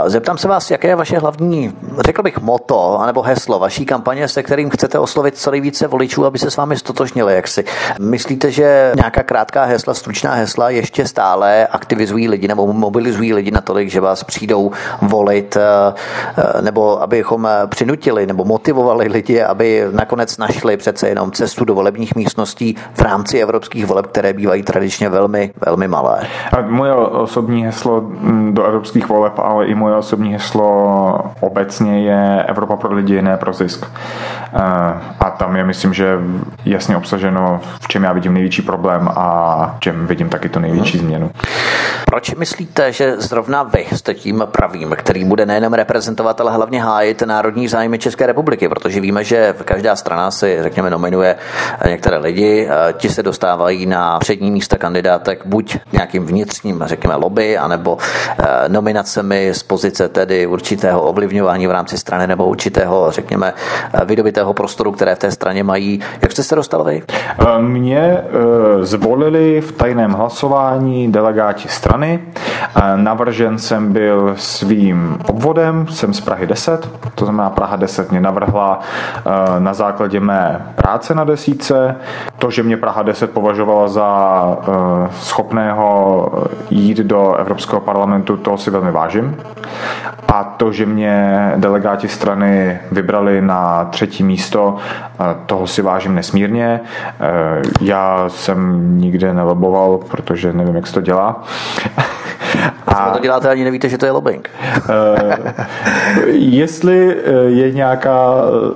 Zeptám se vás, jaké je vaše hlavní, řekl bych, moto anebo heslo vaší kampaně, se kterým chcete oslovit co nejvíce voličů, aby se s vámi stotožnili. Jak si myslíte, že nějaká krátká hesla, stručná hesla ještě stále aktivizují lidi nebo mobilizují lidi natolik, že vás přijdou volit, nebo abychom přinutili nebo motivovali lidi, aby nakonec našli přece jenom cestu do volebních místností v rámci evropských voleb, které bývají tradičně velmi, velmi malé. A moje osobní heslo mm, do evropských voleb, ale i moje osobní heslo obecně je Evropa pro lidi, ne pro zisk. Eh, a tam je, myslím, že jasně obsaženo, v čem já vidím největší problém a v čem vidím taky tu největší změnu. Proč myslíte, že zrovna vy jste tím pravým, který bude nejenom reprezentovat, ale hlavně hájit národní zájmy České republiky? Protože víme, že každá strana si, řekněme, nominuje některé lidi, ti se dostávají na přední místa kandidátek buď nějakým vnitřním, řekněme, lobby, anebo eh, nominacemi z pozice tedy určitého ovlivňování v rámci strany nebo určitého, řekněme, eh, vydobitého prostoru, které v té straně mají. Jak jste se dostal vy? Eh, mě zvolili v tajném hlasování delegáti strany. Navržen jsem byl svým obvodem, jsem z Prahy 10, to znamená Praha 10 mě navrhla na základě mé práce na desíce, to, že mě Praha 10 považovala za uh, schopného jít do Evropského parlamentu, to si velmi vážím. A to, že mě delegáti strany vybrali na třetí místo, uh, toho si vážím nesmírně. Já jsem nikde neloboval, protože nevím, jak se to dělá. A to děláte ani nevíte, že to je lobbying. jestli je nějaká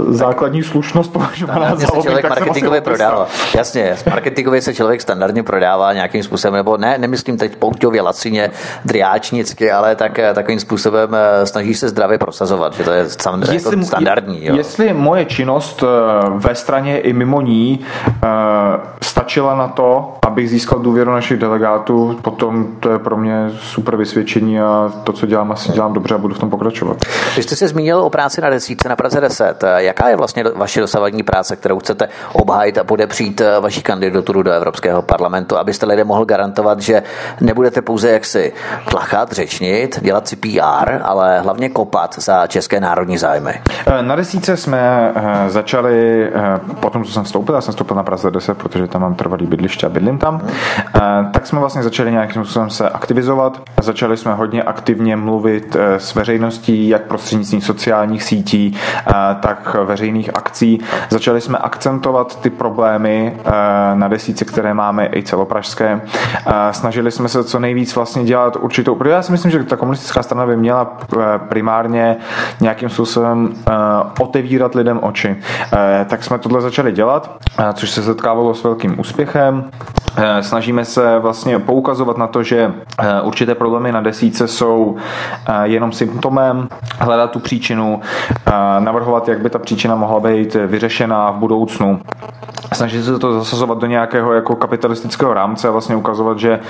základní slušnost považovaná za se člověk marketingově prodává. Jasně, marketingově se člověk standardně prodává nějakým způsobem, nebo ne, nemyslím teď pouťově, lacině, driáčnicky, ale tak, eh, takovým způsobem eh, snaží se zdravě prosazovat, že to je standardní. Jestli, jako standardní. Jo. Jestli moje činnost eh, ve straně i mimo ní stačila na to, abych získal důvěru našich delegátů, potom to je pro mě super vysvědčení a to, co dělám, asi dělám dobře a budu v tom pokračovat. Vy jste se zmínil o práci na desítce na Praze 10. Jaká je vlastně vaše dosavadní práce, kterou chcete obhájit a podepřít eh, vaši kandidaturu do Evropského parlamentu, abyste lidem mohl garantovat, že nebudete pouze jaksi tlachat, řečnit, dělat si PR, ale hlavně kopat za české národní zájmy. Eh, na desíce jsme eh, začali, potom co jsem vstoupil, já jsem vstoupil na Praze 10, protože tam mám trvalý bydliště a bydlím tam, tak jsme vlastně začali nějakým způsobem se aktivizovat. Začali jsme hodně aktivně mluvit s veřejností, jak prostřednictvím sociálních sítí, tak veřejných akcí. Začali jsme akcentovat ty problémy eh, na desíce, které máme i celopražské. Eh, snažili jsme se co nejvíc vlastně dělat určitou, protože já si myslím, že ta komunistická strana by měla eh, primárně nějakým způsobem otevírat lidem oči. Tak jsme tohle začali dělat, což se setkávalo s velkým úspěchem. Snažíme se vlastně poukazovat na to, že určité problémy na desíce jsou jenom symptomem, hledat tu příčinu, navrhovat, jak by ta příčina mohla být vyřešena v budoucnu snažit se to zasazovat do nějakého jako kapitalistického rámce a vlastně ukazovat, že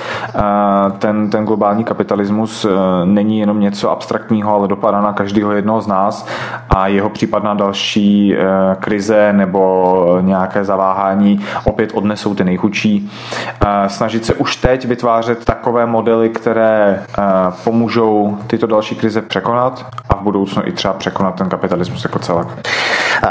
ten, ten globální kapitalismus není jenom něco abstraktního, ale dopadá na každého jednoho z nás a jeho případná další krize nebo nějaké zaváhání opět odnesou ty nejchudší. Snažit se už teď vytvářet takové modely, které pomůžou tyto další krize překonat a v budoucnu i třeba překonat ten kapitalismus jako celek.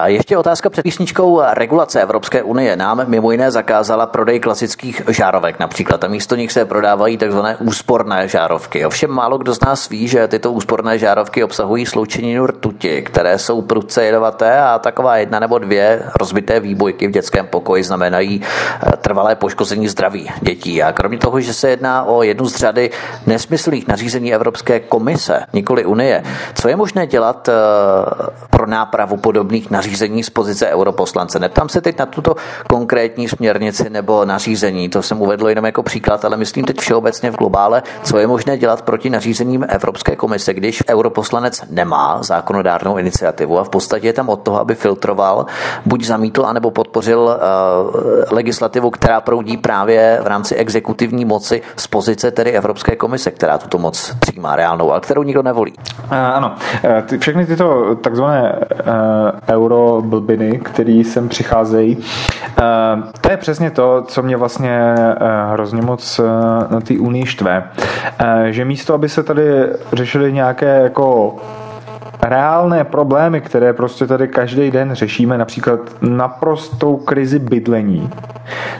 Ještě otázka před písničkou. Regulace Evropské unie nám mimo jiné zakázala prodej klasických žárovek například a místo nich se prodávají takzvané úsporné žárovky. Ovšem málo kdo z nás ví, že tyto úsporné žárovky obsahují sloučeninu rtuti, které jsou prudce jedovaté a taková jedna nebo dvě rozbité výbojky v dětském pokoji znamenají eh, trvalé poškození zdraví dětí. A kromě toho, že se jedná o jednu z řady nesmyslných nařízení Evropské komise, nikoli Unie, co je možné dělat eh, pro nápravu podobných nařízení z pozice europoslance. Neptám se teď na tuto konkrétní směrnici nebo nařízení, to jsem uvedl jenom jako příklad, ale myslím teď všeobecně v globále, co je možné dělat proti nařízením Evropské komise, když europoslanec nemá zákonodárnou iniciativu a v podstatě je tam od toho, aby filtroval, buď zamítl, anebo podpořil uh, legislativu, která proudí právě v rámci exekutivní moci z pozice tedy Evropské komise, která tuto moc přijímá reálnou, ale kterou nikdo nevolí. Uh, ano, ty, všechny tyto takzvané uh, euro blbiny, který sem přicházejí. Eh, to je přesně to, co mě vlastně eh, hrozně moc eh, na té unii štve. Že místo, aby se tady řešily nějaké jako reálné problémy, které prostě tady každý den řešíme, například naprostou krizi bydlení,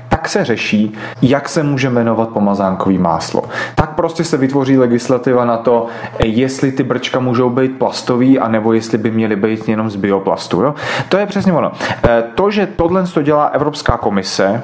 tak se řeší, jak se může jmenovat pomazánkový máslo. Tak prostě se vytvoří legislativa na to, jestli ty brčka můžou být plastový, anebo jestli by měly být jenom z bioplastu. Jo? To je přesně ono. E, to, že tohle to dělá Evropská komise,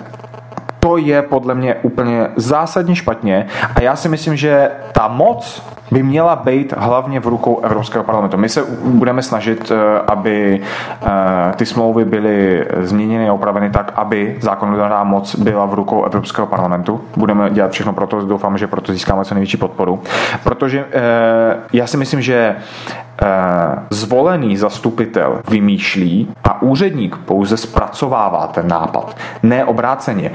to je podle mě úplně zásadně špatně a já si myslím, že ta moc by měla být hlavně v rukou Evropského parlamentu. My se budeme snažit, eh, aby eh, ty smlouvy byly změněny a upraveny tak, aby zákonodárná moc byla v rukou Evropského parlamentu. Budeme dělat všechno pro to, doufám, že proto získáme co největší podporu. Protože eh, já si myslím, že zvolený zastupitel vymýšlí a úředník pouze zpracovává ten nápad. Ne obráceně.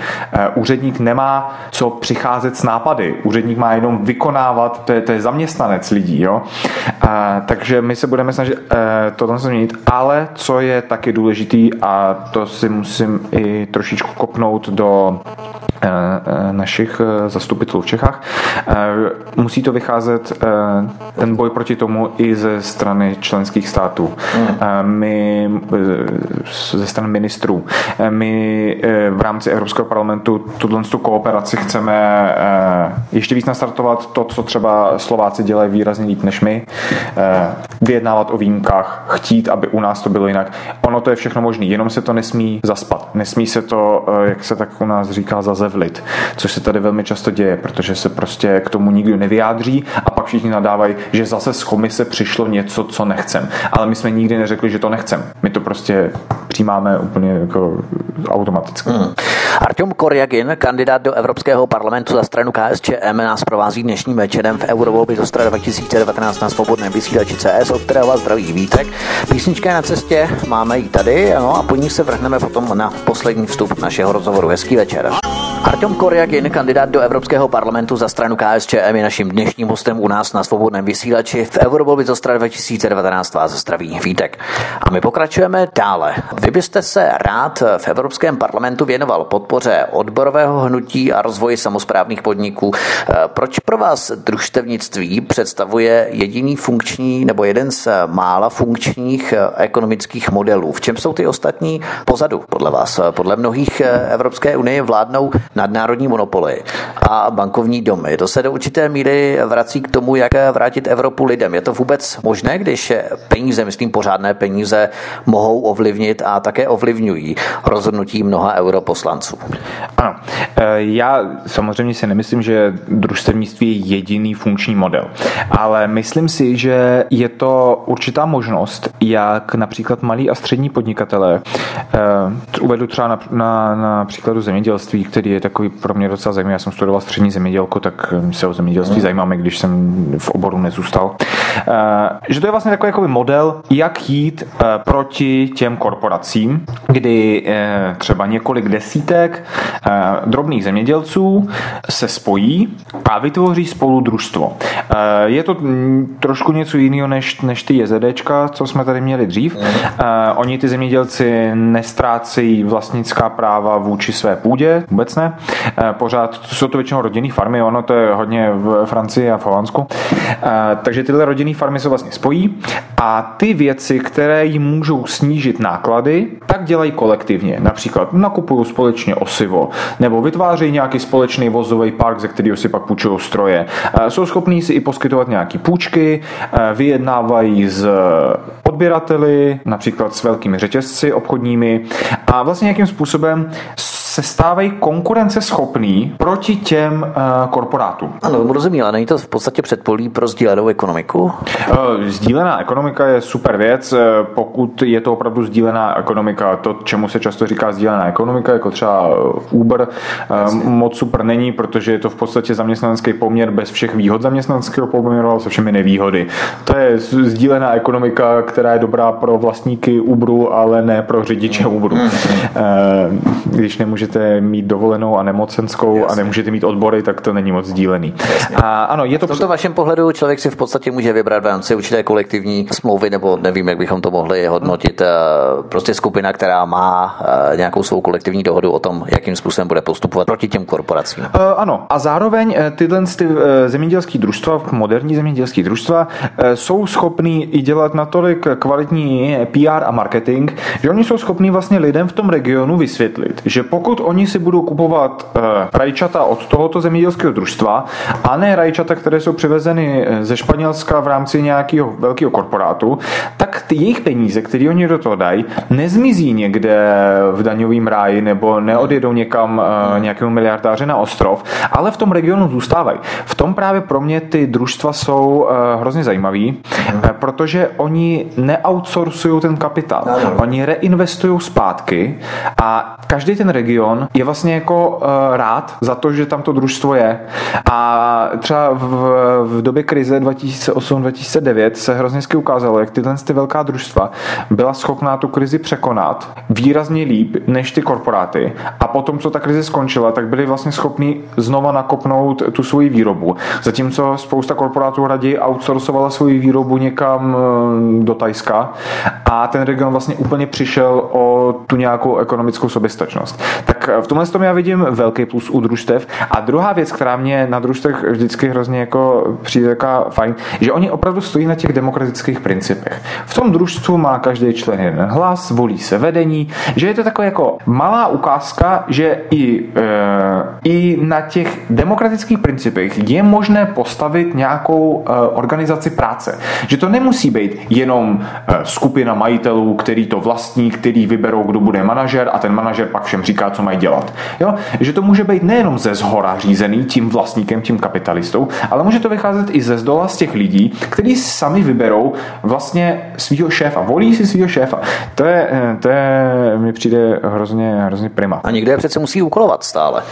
Úředník nemá co přicházet s nápady. Úředník má jenom vykonávat, to je, to je zaměstnanec lidí. Jo? A, takže my se budeme snažit to změnit, ale co je taky důležitý a to si musím i trošičku kopnout do našich zastupitelů v Čechách, musí to vycházet ten boj proti tomu i ze strany členských států. Mm. My ze strany ministrů. My v rámci Evropského parlamentu tuto kooperaci chceme ještě víc nastartovat to, co třeba Slováci dělají výrazně líp než my. Eh, vyjednávat o výjimkách, chtít, aby u nás to bylo jinak. Ono to je všechno možné, jenom se to nesmí zaspat. Nesmí se to, eh, jak se tak u nás říká, zazevlit, což se tady velmi často děje, protože se prostě k tomu nikdo nevyjádří a pak všichni nadávají, že zase z komise přišlo něco, co nechcem. Ale my jsme nikdy neřekli, že to nechcem. My to prostě přijímáme úplně jako automaticky. Hmm. Artyom Korjagin, kandidát do Evropského parlamentu za stranu KSČM, nás provází dnešním večerem v Eurovolby do strany 2019 na svobodném vysílači CS, od kterého vás zdraví Vítek. Písnička je na cestě, máme ji tady no, a po ní se vrhneme potom na poslední vstup našeho rozhovoru. Hezký večer. Artyom Korjagin, kandidát do Evropského parlamentu za stranu KSČM, je naším dnešním hostem u nás na svobodném vysílači v Eurovolby do strany 2019 vás zdraví Vítek. A my pokračujeme dále. Vy byste se rád v Evropském parlamentu věnoval podpoře odborového hnutí a rozvoji samozprávných podniků. Proč pro vás družstevnictví představuje jediný funkční nebo jeden z mála funkčních ekonomických modelů? V čem jsou ty ostatní pozadu podle vás? Podle mnohých Evropské unie vládnou nadnárodní monopoly a bankovní domy. To se do určité míry vrací k tomu, jak vrátit Evropu lidem. Je to vůbec možné, když peníze, myslím pořádné peníze, mohou ovlivnit a také ovlivňují rozhodnutí mnoha europoslanců? Ano. E, já samozřejmě si nemyslím, že družstevnictví je jediný funkční model, ale myslím si, že je to určitá možnost, jak například malí a střední podnikatelé, e, uvedu třeba na, na, na příkladu zemědělství, který je je takový pro mě docela zajímavý. Já jsem studoval střední zemědělku, tak se o zemědělství mm. zajímáme, když jsem v oboru nezůstal. Že to je vlastně takový jako model, jak jít proti těm korporacím, kdy třeba několik desítek drobných zemědělců se spojí a vytvoří spolu družstvo. Je to trošku něco jiného než, než ty JZDčka, co jsme tady měli dřív. Mm. Oni ty zemědělci nestrácejí vlastnická práva vůči své půdě, vůbec ne. Pořád jsou to většinou rodinné farmy, ono to je hodně v Francii a v Holandsku. Takže tyhle rodinné farmy se vlastně spojí a ty věci, které jim můžou snížit náklady, tak dělají kolektivně. Například nakupují společně osivo, nebo vytvářejí nějaký společný vozový park, ze kterého si pak půjčují stroje. Jsou schopní si i poskytovat nějaké půjčky, vyjednávají s odběrateli, například s velkými řetězci obchodními a vlastně nějakým způsobem se stávají konkurenceschopný proti těm uh, korporátům. Ano, rozumím, ale není to v podstatě předpolí pro sdílenou ekonomiku? Uh, sdílená ekonomika je super věc, eh, pokud je to opravdu sdílená ekonomika. To, čemu se často říká sdílená ekonomika, jako třeba Uber, uh, moc super není, protože je to v podstatě zaměstnanecký poměr bez všech výhod zaměstnaneckého poměru, ale se všemi nevýhody. To je sdílená ekonomika, která je dobrá pro vlastníky Uberu, ale ne pro řidiče Uberu. Uh, když nemůže nemůžete mít dovolenou a nemocenskou Jasně. a nemůžete mít odbory, tak to není moc sdílený. A ano, je to v tomto vašem pohledu člověk si v podstatě může vybrat v rámci určité kolektivní smlouvy, nebo nevím, jak bychom to mohli hodnotit, eh, prostě skupina, která má eh, nějakou svou kolektivní dohodu o tom, jakým způsobem bude postupovat proti těm korporacím. Uh, ano, a zároveň tyhle ty zemědělské družstva, moderní zemědělské družstva, jsou schopní i dělat natolik kvalitní PR a marketing, že oni jsou schopní vlastně lidem v tom regionu vysvětlit, že pokud pokud oni si budou kupovat uh, rajčata od tohoto zemědělského družstva a ne rajčata, které jsou přivezeny eh, ze Španělska v rámci nějakého velkého korporátu, tak ty jejich peníze, které oni do toho dají, nezmizí někde v daňovém ráji nebo neodjedou někam uh, nějakému miliardáře na ostrov, ale v tom regionu zůstávají. V tom právě pro mě ty družstva jsou hrozně zajímavý, protože oni neoutsourcují ten kapitál. Oni reinvestují zpátky a každý ten region region je vlastně jako uh, rád za to, že tam to družstvo je. A třeba v, v době krize 2008-2009 se hrozně ukázalo, jak tyhle ty velká družstva byla schopná tu krizi překonat výrazně líp než ty korporáty. A potom, co ta krize skončila, tak byli vlastně schopni znova nakopnout tu svoji výrobu. Zatímco spousta korporátů raději outsourcovala svoji výrobu někam eh, do Tajska a ten region vlastně úplně přišel o tu nějakou ekonomickou soběstačnost. Tak v tomhle tom já vidím velký plus u družstev. A druhá věc, která mě na družstvech vždycky hrozně jako přijde taká fajn, že oni opravdu stojí na těch demokratických principech. V tom družstvu má každý člen jeden hlas, volí se vedení, že je to taková jako malá ukázka, že i, e, i na těch demokratických principech je možné postavit nějakou e, organizaci práce. Že to nemusí být jenom e, skupina majitelů, který to vlastní, který vyberou, kdo bude manažer a ten manažer pak všem říká, co mají dělat. Jo? Že to může být nejenom ze zhora řízený tím vlastníkem, tím kapitalistou, ale může to vycházet i ze zdola z těch lidí, kteří sami vyberou vlastně svého šéfa, volí si svého šéfa. To je, to je, mi přijde hrozně, hrozně prima. A někdo je přece musí úkolovat stále.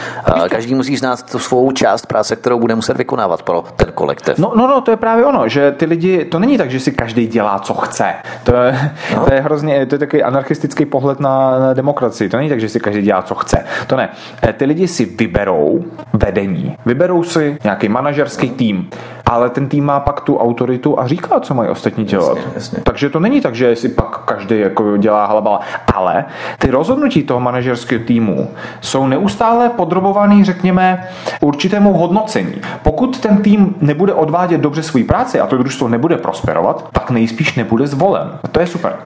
Každý musí znát tu svou část práce, kterou bude muset vykonávat pro ten kolektiv. No, no, no, to je právě ono, že ty lidi, to není tak, že si každý dělá, co chce. To je, no. to je hrozně, to je takový anarchistický pohled na, na demokracii. To není tak, že si každý dělá, co chce. To ne. Eh, ty lidi si vyberou vedení, vyberou si nějaký manažerský tým, ale ten tým má pak tu autoritu a říká, co mají ostatní dělat. Jasně, jasně. Takže to není tak, že si pak každý jako dělá halabala, ale ty rozhodnutí toho manažerského týmu jsou neustále podrobovaný, řekněme, určitému hodnocení. Pokud ten tým nebude odvádět dobře svou práci a to družstvo nebude prosperovat, tak nejspíš nebude zvolen. A to je super.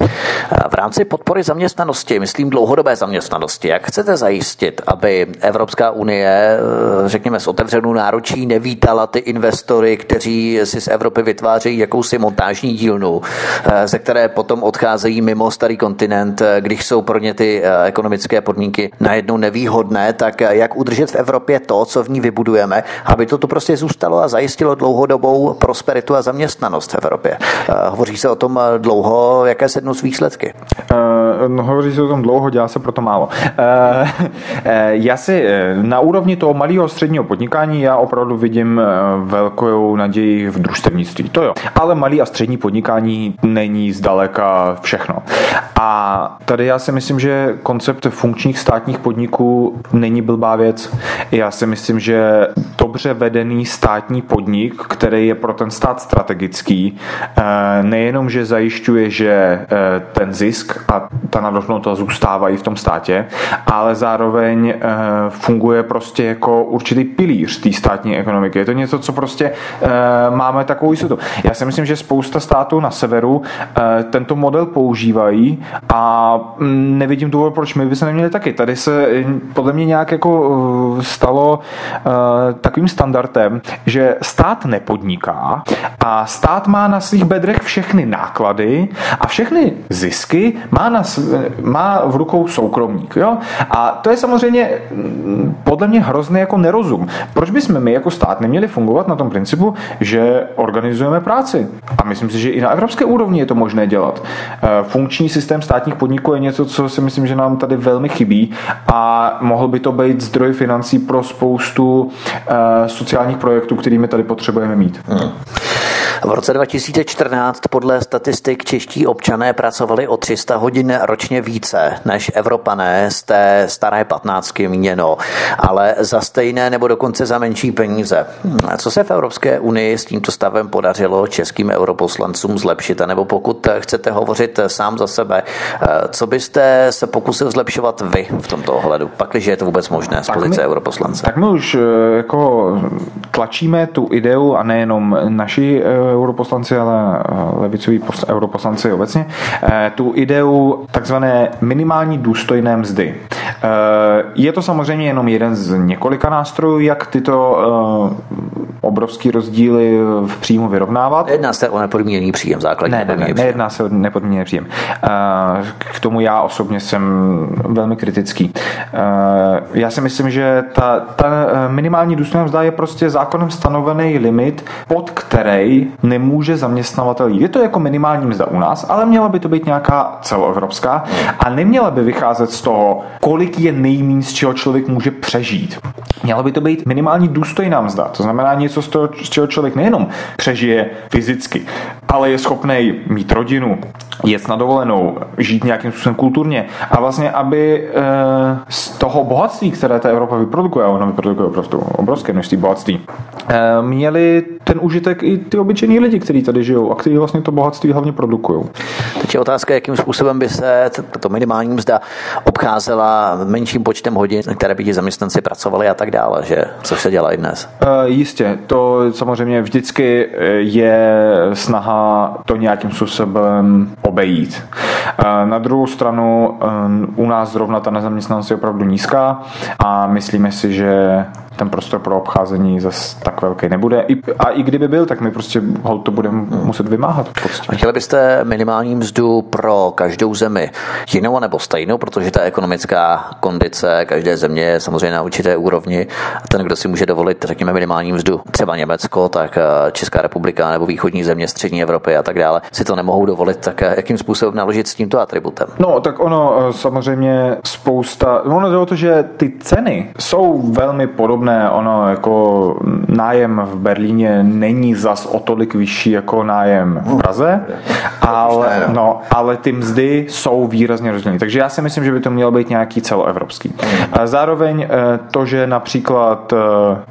V rámci podpory zaměstnanosti, myslím dlouhodobé zaměstnanosti, jak chcete zajistit, aby Evropská unie, řekněme, s otevřenou náročí nevítala ty investory, kteří si z Evropy vytvářejí jakousi montážní dílnu, eh, ze které potom odcházejí mimo starý kontinent, eh, když jsou pro ně ty eh, ekonomické podmínky najednou nevýhodné, tak jak udržet v Evropě to, co v ní vybudujeme, aby to tu prostě zůstalo a zajistilo dlouhodobou prosperitu a zaměstnanost v Evropě. Eh, hovoří se o tom dlouho, jaké se dnes výsledky? Uh, no, hovoří se o tom dlouho, dělá se proto málo. Uh, já si na úrovni toho malého středního podnikání já opravdu vidím velkou naději v družstevnictví. To jo. Ale malý a střední podnikání není zdaleka všechno. A tady já si myslím, že koncept funkčních státních podniků není blbá věc. Já si myslím, že dobře vedený státní podnik, který je pro ten stát strategický, eh, nejenom, že zajišťuje, že eh, ten zisk a ta nadhodnota zůstávají v tom státě, ale zároveň eh, funguje prostě jako určitý pilíř té státní ekonomiky. Je to něco, co prostě máme takovou jistotu. Já si myslím, že spousta států na severu tento model používají a mm, nevidím důvod, proč my bychom neměli taky. Tady se podle mě nějak jako stalo takovým standardem, že stát nepodniká a stát má na svých bedrech všechny náklady a všechny zisky má, na, má v rukou soukromník. Jo? A to je samozřejmě mm, podle mě hrozný jako nerozum. Proč bychom my jako stát neměli fungovat na tom principu, že organizujeme práci? A myslím si, že i na evropské úrovni je to možné dělat. Eh, funkční systém státních podniků je něco, co si myslím, že nám tady velmi chybí a mohl by to být zdroj financí pro spoustu eh, sociálních projektů, kterými tady potřebujeme mít. Hmm. V roce 2014 podle statistik čeští občané pracovali o 300 hodin ročně více než Evropané z té staré patnáctky míněno, ale za stejné nebo dokonce za menší peníze. Co se v Evropské unii s tímto stavem podařilo českým europoslancům zlepšit? A nebo pokud chcete hovořit sám za sebe, co byste se pokusil zlepšovat vy v tomto ohledu, pakliže je to vůbec možné z pozice europoslance? Tak my už eh, jako tlačíme tu ideu a nejenom naši eh, europoslanci, ale eh, levicoví europoslanci obecně, tu ideu takzvané minimální důstojné mzdy. Eh, je to samozřejmě jenom jeden z několika nástrojů, jak tyto obrovský rozdíly v příjmu vyrovnávat. Nejedná se o nepodmíněný příjem, základní ne, ne, ne, nejedná se o nepodmíněný příjem. K tomu já osobně jsem velmi kritický. Já si myslím, že ta, ta minimální důstojná mzda je prostě zákonem stanovený limit, pod který nemůže zaměstnavatel jít. Je to jako minimální mzda u nás, ale měla by to být nějaká celoevropská a neměla by vycházet z toho, kolik je nejméně, z čeho člověk může přežít. Měla by to být minimální důstojná mzda, to znamená něco, z, toho, z čeho člověk nejenom přežije fyzicky, ale je schopný mít rodinu, jet na dovolenou, žít nějakým způsobem kulturně a vlastně, aby e, z toho bohatství, které ta Evropa vyprodukuje, ona vyprodukuje opravdu obrovské množství bohatství, měli ten užitek i ty obyčejní lidi, kteří tady žijou a kteří vlastně to bohatství hlavně produkují. Teď je otázka, jakým způsobem by se to minimální mzda obcházela menším počtem hodin, které by ti zaměstnanci pracovali a tak dále, že co se dělá i dnes? E, jistě, to samozřejmě vždycky je snaha to nějakým způsobem obejít. E, na druhou stranu e, u nás zrovna ta nezaměstnanost je opravdu nízká a myslíme si, že ten prostor pro obcházení zase tak velký nebude. a i kdyby byl, tak my prostě to budeme muset vymáhat. Prostě. A chtěli byste minimální mzdu pro každou zemi jinou nebo stejnou, protože ta ekonomická kondice každé země je samozřejmě na určité úrovni. A ten, kdo si může dovolit, řekněme, minimální mzdu, třeba Německo, tak eh, Česká republika nebo východní země, střední Evropy a tak dále, si to nemohou dovolit, tak eh, jakým způsobem naložit s tímto atributem? No, tak ono eh, samozřejmě spousta, ono jde o to, že ty ceny jsou velmi podobné podobné. Ono jako nájem v Berlíně není zas o tolik vyšší jako nájem v Praze, ale, no, ale ty mzdy jsou výrazně rozdílné. Takže já si myslím, že by to mělo být nějaký celoevropský. Zároveň eh, to, že například eh,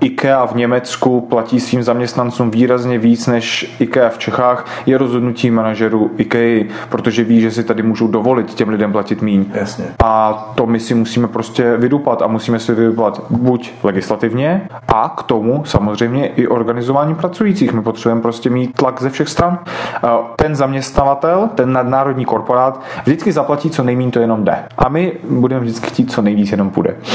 IKEA v Německu platí svým zaměstnancům výrazně víc než IKEA v Čechách, je rozhodnutí manažerů IKEA, protože ví, že si tady můžou dovolit těm lidem platit míň. Jasně. A to my si musíme prostě vydupat a musíme si vydupat buď legislativně, efektivně a k tomu samozřejmě i organizování pracujících. My potřebujeme prostě mít tlak ze všech stran. Eh, ten zaměstnavatel, ten nadnárodní korporát vždycky zaplatí co nejméně to jenom jde. A my budeme vždycky chtít co nejvíc jenom půjde.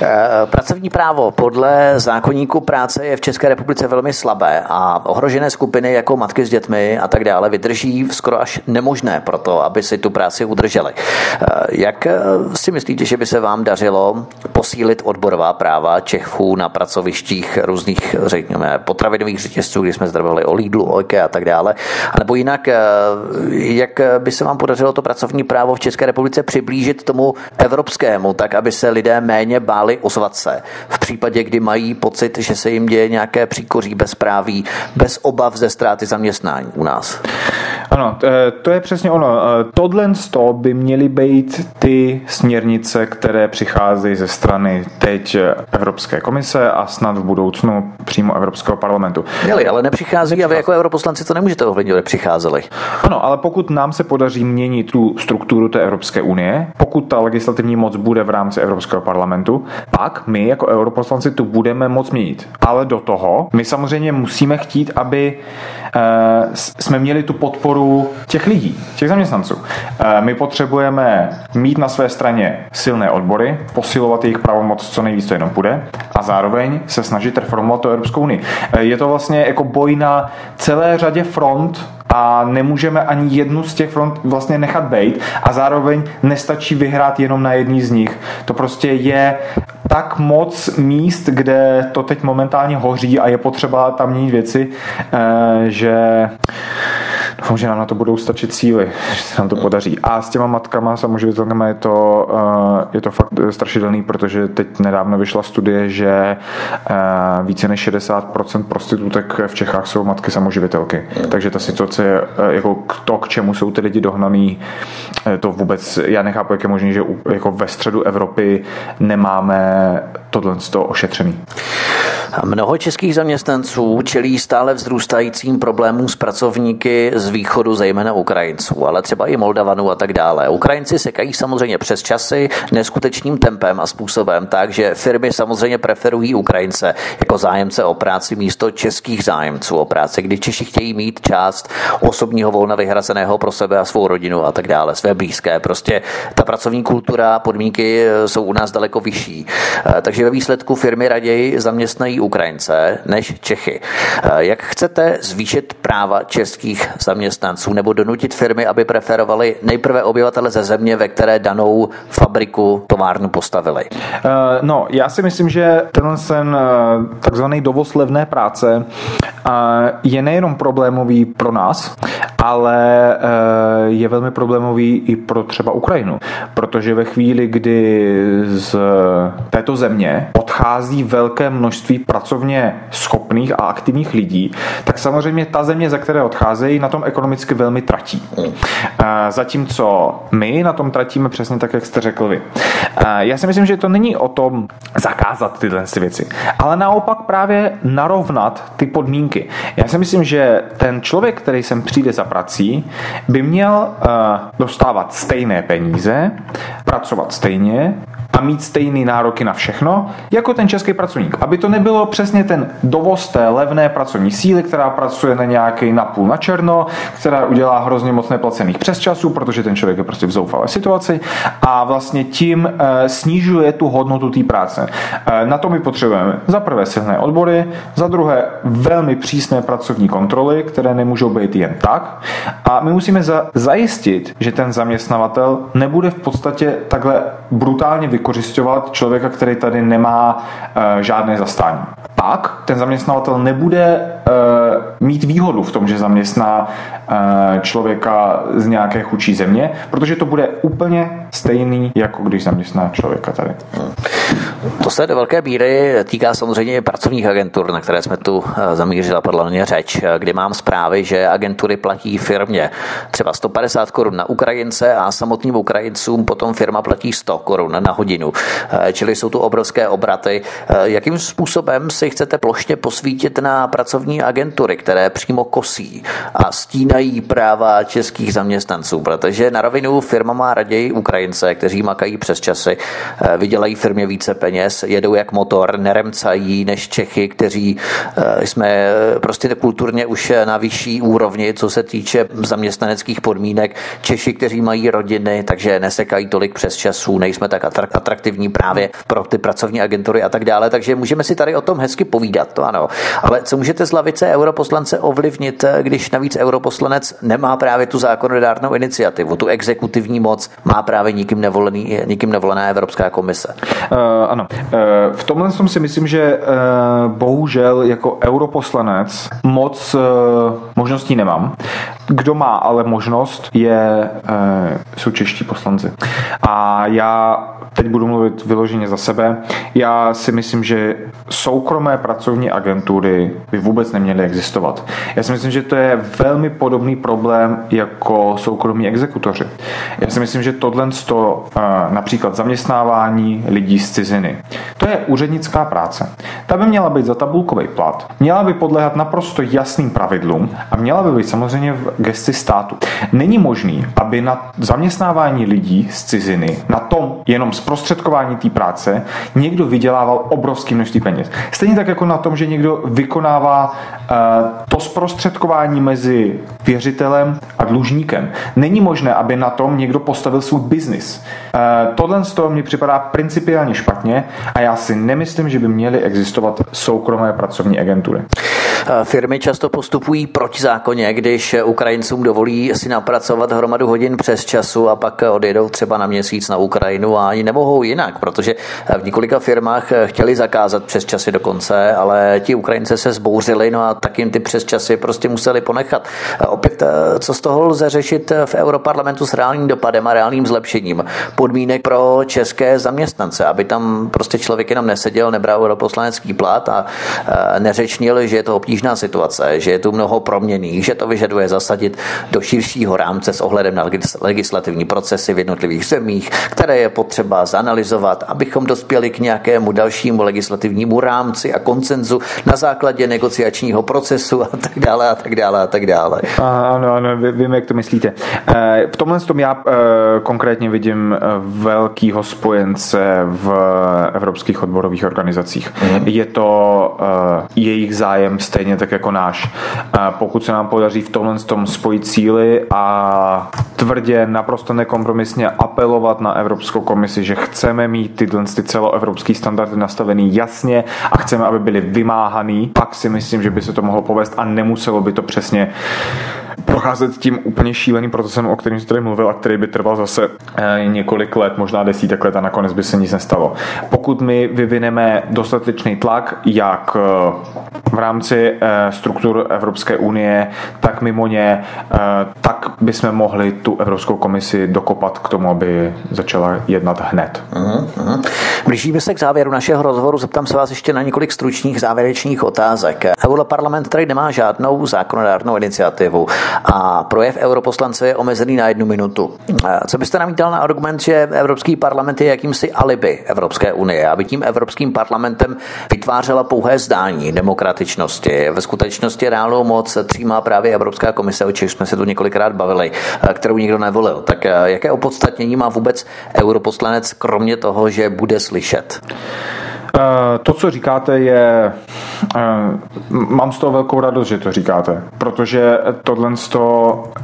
Eh, pracovní právo podle zákonníku práce je v České republice velmi slabé a ohrožené skupiny jako matky s dětmi a tak dále vydrží skoro až nemožné pro to, aby si tu práci udrželi. Eh, jak si myslíte, že by se vám dařilo posílit odborová celá práva Čechů na pracovištích různých, řekněme, potravinových řetězců, kdy jsme zdravili o Lidlu, o IKEA a tak dále. A nebo jinak, eh, jak by se vám podařilo to pracovní právo v České republice přiblížit tomu evropskému, tak aby se lidé méně báli ozvat se v případě, kdy mají pocit, že se jim děje nějaké příkoří bezpráví, bez obav ze ztráty zaměstnání u nás? Ano, to je přesně ono. Tohle by měly být ty směrnice, které přicházejí ze strany teď Evropské komise a snad v budoucnu přímo Evropského parlamentu. Měli, ale nepřichází a vy jako europoslanci to nemůžete ovlivnit, nepřicházeli. Ano, ale pokud nám se podaří měnit tu strukturu té Evropské unie, pokud ta legislativní moc bude v rámci Evropského parlamentu, pak my jako europoslanci tu budeme moc měnit. Ale do toho my samozřejmě musíme chtít, aby jsme měli tu podporu těch lidí, těch zaměstnanců. Eh, my potřebujeme mít na své straně silné odbory, posilovat jejich pravomoc co nejvíc to jenom půjde a zároveň se snažit reformovat tu Evropskou unii. Eh, je to vlastně jako boj na celé řadě front, a nemůžeme ani jednu z těch front vlastně nechat bejt a zároveň nestačí vyhrát jenom na jedný z nich. To prostě je tak moc míst, kde to teď momentálně hoří a je potřeba tam měnit věci, eh, že Doufám, že nám na to budou stačit síly, že se nám to podaří. A s těma matkama, samoživitelkama je to, eh, je to fakt strašidelný, protože teď nedávno vyšla studie, že eh, více než 60% prostitutek v Čechách jsou matky samoživitelky. Takže ta situace je jako to, k čemu jsou ty lidi dohnaný, to vůbec, já nechápu, jak je možné, že jako ve středu Evropy nemáme tohle ošetřený. Mnoho českých zaměstnanců čelí stále vzrůstajícím problémům s pracovníky z východu, zejména Ukrajinců, ale třeba i Moldavanů a tak dále. Ukrajinci sekají samozřejmě přes časy neskutečným tempem a způsobem, takže firmy samozřejmě preferují Ukrajince jako zájemce o práci místo českých zájemců o práci, kdy Češi chtějí mít část osobního volna vyhrazeného pro sebe a svou rodinu a tak dále, své blízké. Prostě ta pracovní kultura, podmínky jsou u nás daleko vyšší. Eh, takže ve výsledku firmy raději zaměstnají Ukrajince než Čechy. Eh, jak chcete zvýšit práva českých zaměstnanců nebo donutit firmy, aby preferovali nejprve obyvatele ze země, ve které danou fabriku, továrnu postavili? Uh, no, já si myslím, že tenhle ten uh, takzvaný dovoz levné práce uh, je nejenom problémový pro nás, ale je velmi problémový i pro třeba Ukrajinu, protože ve chvíli, kdy z této země odchází velké množství pracovně schopných a aktivních lidí, tak samozřejmě ta země, za které odcházejí, na tom ekonomicky velmi tratí. Zatímco my na tom tratíme přesně tak, jak jste řekl vy. Já si myslím, že to není o tom zakázat tyhle věci, ale naopak právě narovnat ty podmínky. Já si myslím, že ten člověk, který sem přijde za prací, by měl dostávat stejné peníze, pracovat stejně, a mít stejný nároky na všechno, jako ten český pracovník. Aby to nebylo přesně ten dovoz té levné pracovní síly, která pracuje na nějaký napůl na černo, která udělá hrozně moc neplacených přesčasů, protože ten člověk je prostě v zoufalé situaci a vlastně tím e, snižuje tu hodnotu té práce. E, na to my potřebujeme za prvé silné odbory, za druhé velmi přísné pracovní kontroly, které nemůžou být jen tak. A my musíme za, zajistit, že ten zaměstnavatel nebude v podstatě takhle brutálně vykořišťovat člověka, který tady nemá uh, žádné zastání. Pak ten zaměstnavatel nebude uh, mít výhodu v tom, že zaměstná uh, člověka z nějaké chudší země, protože to bude úplně stejný, jako když zaměstná člověka tady. To se do velké míry týká samozřejmě pracovních agentur, na které jsme tu zamířila podle mě řeč, kdy mám zprávy, že agentury platí firmě třeba 150 korun na Ukrajince a samotným Ukrajincům potom firma platí 100 korun na hodinu hodinu. Eh, čili jsou tu obrovské obraty. Eh, jakým způsobem si chcete plošně posvítit na pracovní agentury, které přímo kosí a stínají práva českých zaměstnanců? Protože na rovinu firma má raději Ukrajince, kteří makají přes časy, eh, vydělají firmě více peněz, jedou jak motor, neremcají než Čechy, kteří jsme prostě kulturně už na vyšší úrovni, co se týče zaměstnaneckých podmínek. Češi, kteří mají rodiny, takže nesekají tolik přes časů, nejsme tak atraktivní právě pro ty pracovní agentury a tak dále. Takže můžeme si tady o tom hezky povídat, to ano. Ale co můžete z lavice europoslance ovlivnit, když navíc europoslanec nemá právě tu zákonodárnou iniciativu, tu exekutivní moc má právě nikým, nevolený, nikým nevolená Evropská komise? Uh, ano. Uh, v tomhle tom si myslím, že uh, bohužel jako europoslanec moc uh, možností nemám. Kdo má ale možnost, je, uh, jsou čeští poslanci. A já teď budu mluvit vyloženě za sebe. Já si myslím, že soukromé pracovní agentury by vůbec neměly existovat. Já si myslím, že to je velmi podobný problém jako soukromí exekutoři. Já si myslím, že tohle to eh, například zaměstnávání lidí z ciziny. To je úřednická práce. Ta by měla být za tabulkový plat, měla by podléhat naprosto jasným pravidlům a měla by být samozřejmě v gesti státu. Není možný, aby na zaměstnávání lidí z ciziny, na tom jenom zprostředkování té práce, někdo vydělával obrovské množství peněz. Stejně tak jako na tom, že někdo vykonává uh, to zprostředkování mezi věřitelem a dlužníkem. Není možné, aby na tom někdo postavil svůj biznis. Uh, tohle z toho mi připadá principiálně špatně a já si nemyslím, že by měly existovat soukromé pracovní agentury. Firmy často postupují proti zákoně, když Ukrajincům dovolí si napracovat hromadu hodin přes času a pak odjedou třeba na měsíc na Ukrajinu a ani nemohou jinak, protože v několika firmách chtěli zakázat přes časy dokonce, ale ti Ukrajince se zbouřili, no a tak jim ty přes časy prostě museli ponechat. Opět, co z toho lze řešit v Europarlamentu s reálným dopadem a reálným zlepšením podmínek pro české zaměstnance, aby tam prostě člověk jenom neseděl, nebral europoslanecký plat a eh, neřečnil, že je to obtížná situace, že je tu mnoho proměných, že to vyžaduje zasadit do širšího rámce s ohledem na legislativní procesy v jednotlivých zemích, které je potřeba zanalizovat, abychom dospěli k nějakému dalšímu legislativnímu rámci a koncenzu na základě negociačního procesu a tak dále a tak dále a tak dále. Ano, ano, vím, jak to myslíte. Eh, v tomhle tom já eh, konkrétně vidím eh, velkýho spojence v evropských odborových organizacích. Mm. Je to jejich zájem stejně tak jako náš. Pokud se nám podaří v tomhle tom spojit síly a tvrdě, naprosto nekompromisně apelovat na Evropskou komisi, že chceme mít tyhle ty celoevropské standardy nastavený jasně a chceme, aby byly vymáhaný, pak si myslím, že by se to mohlo povést a nemuselo by to přesně procházet tím úplně šíleným procesem, o kterém jsi tady mluvil a který by trval zase eh, několik let, možná desítek let a nakonec by se nic nestalo. Pokud my vyvineme dostatečný tlak, jak eh, v rámci eh, struktur Evropské unie, tak mimo ně, tak bychom mohli tu Evropskou komisi dokopat k tomu, aby začala jednat hned. Uh-huh. Blížíme se k závěru našeho rozhovoru. Zeptám se vás ještě na několik stručných závěrečných otázek. Europarlament tady nemá žádnou zákonodárnou iniciativu a projev europoslance je omezený na jednu minutu. Co byste namítal na argument, že Evropský parlament je jakýmsi alibi Evropské unie, aby tím Evropským parlamentem vytvářela pouhé zdání demokratičnosti. Ve skutečnosti reálnou moc přijímá právě Evropská komise, o čem jsme se tu několikrát bavili, kterou nikdo nevolil. Tak jaké opodstatnění má vůbec europoslanec, kromě toho, že bude slyšet? Eh, to, co říkáte, je. Eh, mám z toho velkou radost, že to říkáte, protože tohle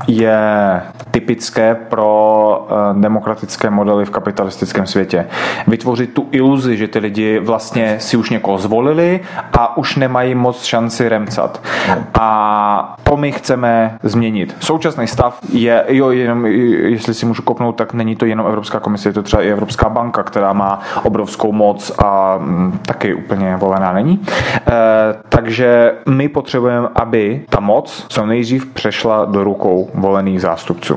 je typické pro eh, demokratické modely v kapitalistickém světě. Vytvořit tu iluzi, že ty lidi vlastně si už někoho zvolili a už nemají moc šanci remcat. A to my chceme změnit. Současný stav je, jo, jenom, jestli si můžu kopnout, tak není to jenom Evropská komise, je to třeba i Evropská banka, která má obrovskou moc a taky úplně volená není. E, takže my potřebujeme, aby ta moc co nejdřív přešla do rukou volených zástupců.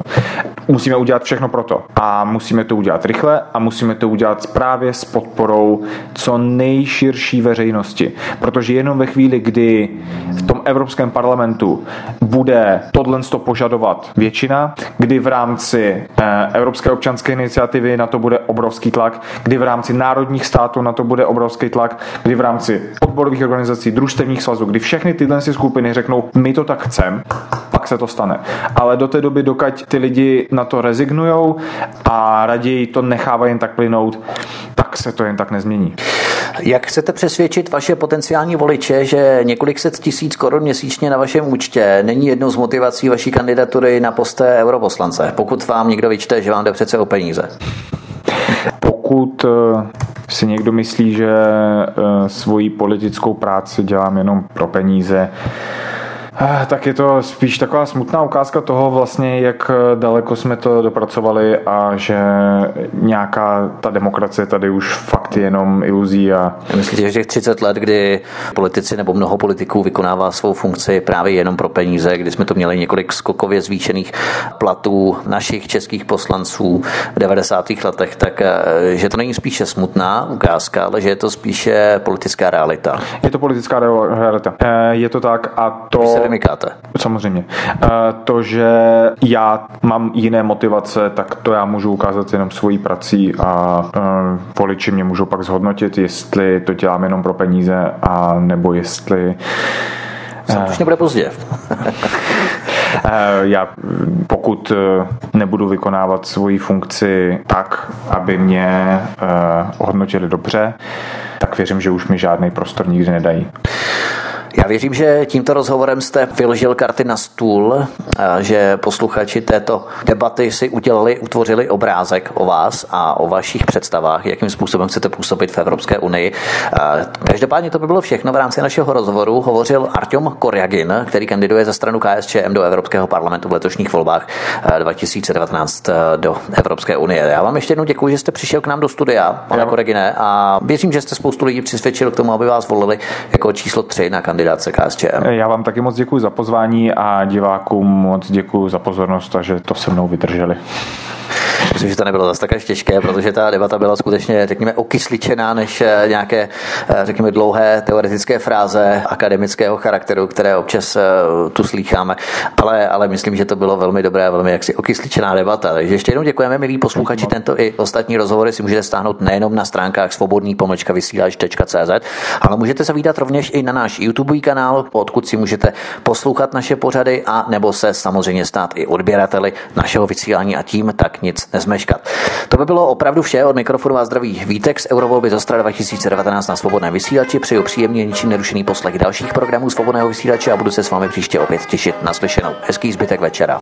Musíme udělat všechno pro to. A musíme to udělat rychle a musíme to udělat právě s podporou co nejširší veřejnosti. Protože jenom ve chvíli, kdy v tom Evropském parlamentu bude tohle požadovat většina, kdy v rámci eh, Evropské občanské iniciativy na to bude obrovský tlak, kdy v rámci národních států na to bude obrovský tlak, kdy v rámci odborových organizací, družstevních svazů, kdy všechny tyhle skupiny řeknou, my to tak chceme, pak se to stane. Ale do té doby, dokud ty lidi na to rezignujou a raději to nechávají jen tak plynout, tak se to jen tak nezmění. Jak chcete přesvědčit vaše potenciální voliče, že několik set tisíc korun měsíčně na vašem účtě není jednou z motivací vaší kandidatury na poste europoslance, pokud vám někdo vyčte, že vám jde přece o peníze? pokud si někdo myslí, že svoji politickou práci dělám jenom pro peníze, Eh, tak je to spíš taková smutná ukázka toho vlastně, jak daleko jsme to dopracovali a že nějaká ta demokracie tady už fakt jenom iluzí. A... Myslíte, že těch 30 let, kdy politici nebo mnoho politiků vykonává svou funkci právě jenom pro peníze, kdy jsme to měli několik skokově zvýšených platů našich českých poslanců v 90. letech, tak eh, že to není spíše smutná ukázka, ale že je to spíše politická realita. Je to politická realita. Eh, je to tak a to vymykáte. Samozřejmě. Eh, to, že já mám jiné motivace, tak to já můžu ukázat jenom svojí prací a eh, voliči mě můžou pak zhodnotit, jestli to dělám jenom pro peníze a nebo jestli Snad už nebude pozdě. Eh, já pokud nebudu vykonávat svoji funkci tak, aby mě hodnotili dobře, tak věřím, že už mi žádný prostor nikdy nedají. Já věřím, že tímto rozhovorem jste vyložil karty na stůl, že posluchači této debaty si udělali, utvořili obrázek o vás a o vašich představách, jakým způsobem chcete působit v Evropské unii. Každopádně to by bylo všechno v rámci našeho rozhovoru. Hovořil Artyom Korjagin, který kandiduje za stranu KSČM do Evropského parlamentu v letošních volbách 2019 do Evropské unie. Já vám ještě jednou děkuji, že jste přišel k nám do studia, pane Korjagine, a věřím, že jste spoustu lidí přesvědčil k tomu, aby vás volili jako číslo 3 na kandidátu kandidáce KSČM. Já vám taky moc děkuji za pozvání a divákům moc děkuji za pozornost a že to se mnou vydrželi. Myslím, že to nebylo zase tak až těžké, protože ta debata byla skutečně, řekněme, okysličená než eh, nějaké, eh, řekněme, dlouhé teoretické fráze akademického charakteru, které občas eh, tu slýcháme. Ale, ale myslím, že to bylo velmi dobré a velmi jaksi okysličená debata. Takže ještě jednou děkujeme, milí posluchači. Tento i ostatní rozhovory si můžete stáhnout nejenom na stránkách svobodný pomlčka vysílač.cz, ale můžete se vydat rovněž i na náš YouTube kanál, odkud si můžete poslouchat naše pořady a nebo se samozřejmě stát i odběrateli našeho vysílání a tím tak nic nezmeškat. To by bylo opravdu vše od mikrofonu a zdraví Vítek z Eurovolby Zostra 2019 na svobodném vysílači. Přeju příjemně ničím nerušený poslech dalších programů svobodného vysílače a budu se s vámi příště opět těšit na slyšenou. Hezký zbytek večera.